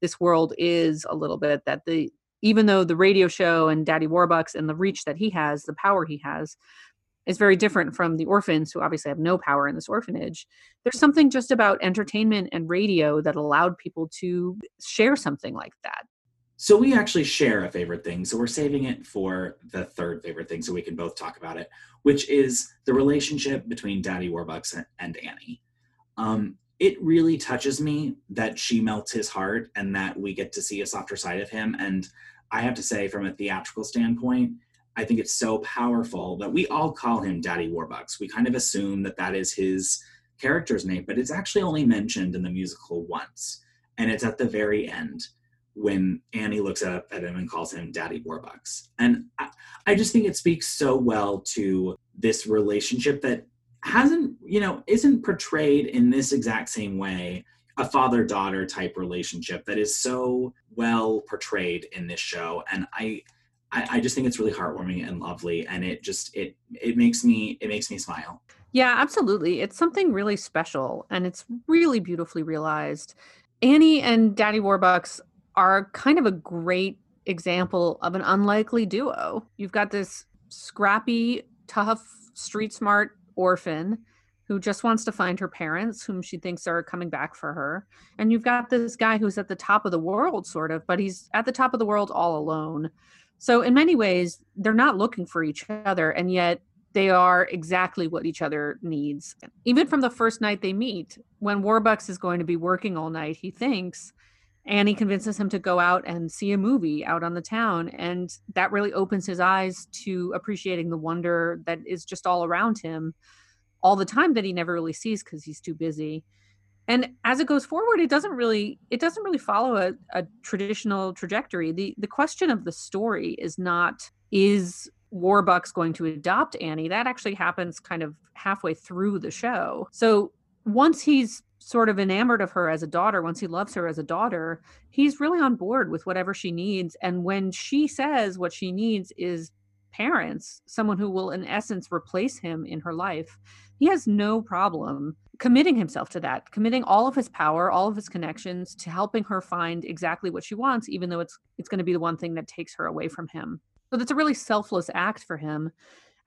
this world is a little bit that the even though the radio show and Daddy Warbucks and the reach that he has, the power he has, is very different from the orphans who obviously have no power in this orphanage. There's something just about entertainment and radio that allowed people to share something like that. So we actually share a favorite thing. So we're saving it for the third favorite thing so we can both talk about it, which is the relationship between Daddy Warbucks and Annie. Um, it really touches me that she melts his heart and that we get to see a softer side of him. And I have to say, from a theatrical standpoint, I think it's so powerful that we all call him Daddy Warbucks. We kind of assume that that is his character's name, but it's actually only mentioned in the musical once. And it's at the very end when Annie looks up at him and calls him Daddy Warbucks. And I, I just think it speaks so well to this relationship that hasn't you know isn't portrayed in this exact same way a father daughter type relationship that is so well portrayed in this show. And I, I i just think it's really heartwarming and lovely. And it just it it makes me it makes me smile. Yeah absolutely. It's something really special and it's really beautifully realized. Annie and daddy warbucks are kind of a great example of an unlikely duo. You've got this scrappy tough street smart orphan who just wants to find her parents, whom she thinks are coming back for her. And you've got this guy who's at the top of the world, sort of, but he's at the top of the world all alone. So, in many ways, they're not looking for each other, and yet they are exactly what each other needs. Even from the first night they meet, when Warbucks is going to be working all night, he thinks Annie convinces him to go out and see a movie out on the town. And that really opens his eyes to appreciating the wonder that is just all around him all the time that he never really sees because he's too busy. And as it goes forward, it doesn't really it doesn't really follow a, a traditional trajectory. The the question of the story is not is Warbucks going to adopt Annie? That actually happens kind of halfway through the show. So once he's sort of enamored of her as a daughter, once he loves her as a daughter, he's really on board with whatever she needs. And when she says what she needs is parents, someone who will, in essence, replace him in her life, he has no problem committing himself to that, committing all of his power, all of his connections to helping her find exactly what she wants, even though it's it's going to be the one thing that takes her away from him. So that's a really selfless act for him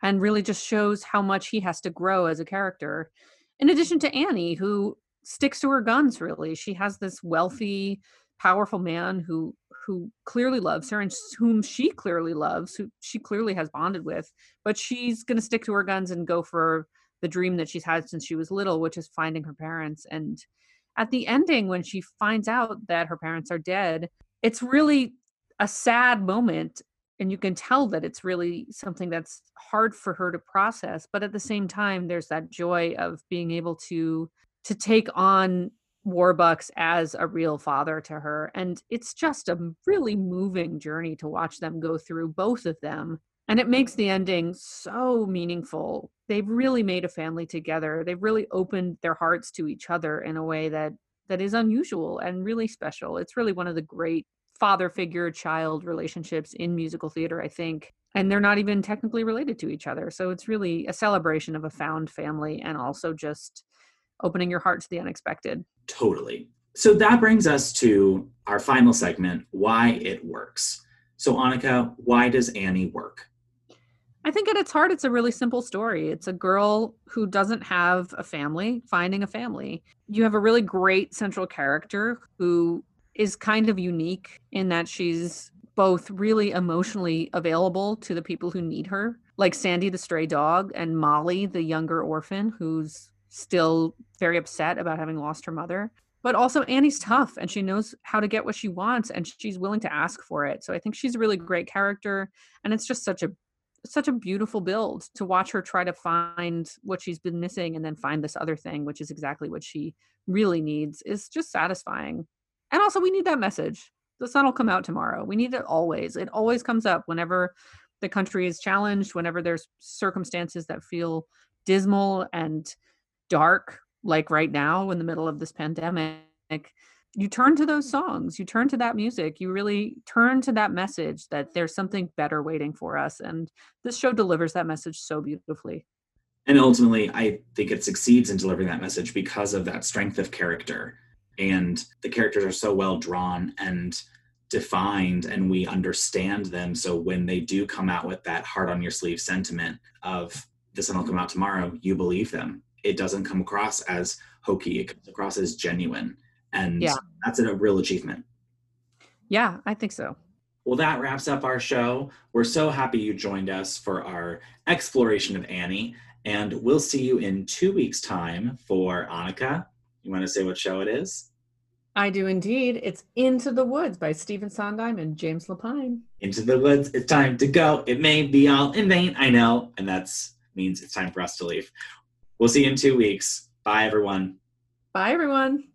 and really just shows how much he has to grow as a character. In addition to Annie, who sticks to her guns really. She has this mm-hmm. wealthy, powerful man who who clearly loves her and whom she clearly loves, who she clearly has bonded with, but she's going to stick to her guns and go for the dream that she's had since she was little, which is finding her parents. And at the ending, when she finds out that her parents are dead, it's really a sad moment. And you can tell that it's really something that's hard for her to process. But at the same time, there's that joy of being able to to take on Warbucks as a real father to her. And it's just a really moving journey to watch them go through, both of them. And it makes the ending so meaningful. They've really made a family together. They've really opened their hearts to each other in a way that that is unusual and really special. It's really one of the great father figure child relationships in musical theater, I think. And they're not even technically related to each other. So it's really a celebration of a found family and also just opening your heart to the unexpected. Totally. So that brings us to our final segment why it works. So, Annika, why does Annie work? I think at its heart, it's a really simple story. It's a girl who doesn't have a family finding a family. You have a really great central character who is kind of unique in that she's both really emotionally available to the people who need her, like Sandy the stray dog and Molly the younger orphan who's still very upset about having lost her mother. But also, Annie's tough and she knows how to get what she wants and she's willing to ask for it. So I think she's a really great character. And it's just such a such a beautiful build to watch her try to find what she's been missing and then find this other thing which is exactly what she really needs is just satisfying and also we need that message the sun will come out tomorrow we need it always it always comes up whenever the country is challenged whenever there's circumstances that feel dismal and dark like right now in the middle of this pandemic you turn to those songs you turn to that music you really turn to that message that there's something better waiting for us and this show delivers that message so beautifully. And ultimately i think it succeeds in delivering that message because of that strength of character and the characters are so well drawn and defined and we understand them so when they do come out with that heart on your sleeve sentiment of the sun will come out tomorrow you believe them it doesn't come across as hokey it comes across as genuine and yeah. that's a real achievement yeah i think so well that wraps up our show we're so happy you joined us for our exploration of annie and we'll see you in two weeks time for annika you want to say what show it is I do indeed. It's Into the Woods by Stephen Sondheim and James Lapine. Into the woods, it's time to go. It may be all in vain, I know, and that means it's time for us to leave. We'll see you in two weeks. Bye, everyone. Bye, everyone.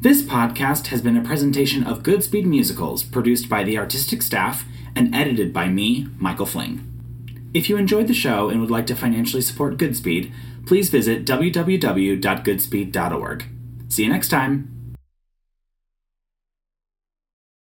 This podcast has been a presentation of Goodspeed Musicals, produced by the artistic staff and edited by me, Michael Fling. If you enjoyed the show and would like to financially support Goodspeed, please visit www.goodspeed.org. See you next time.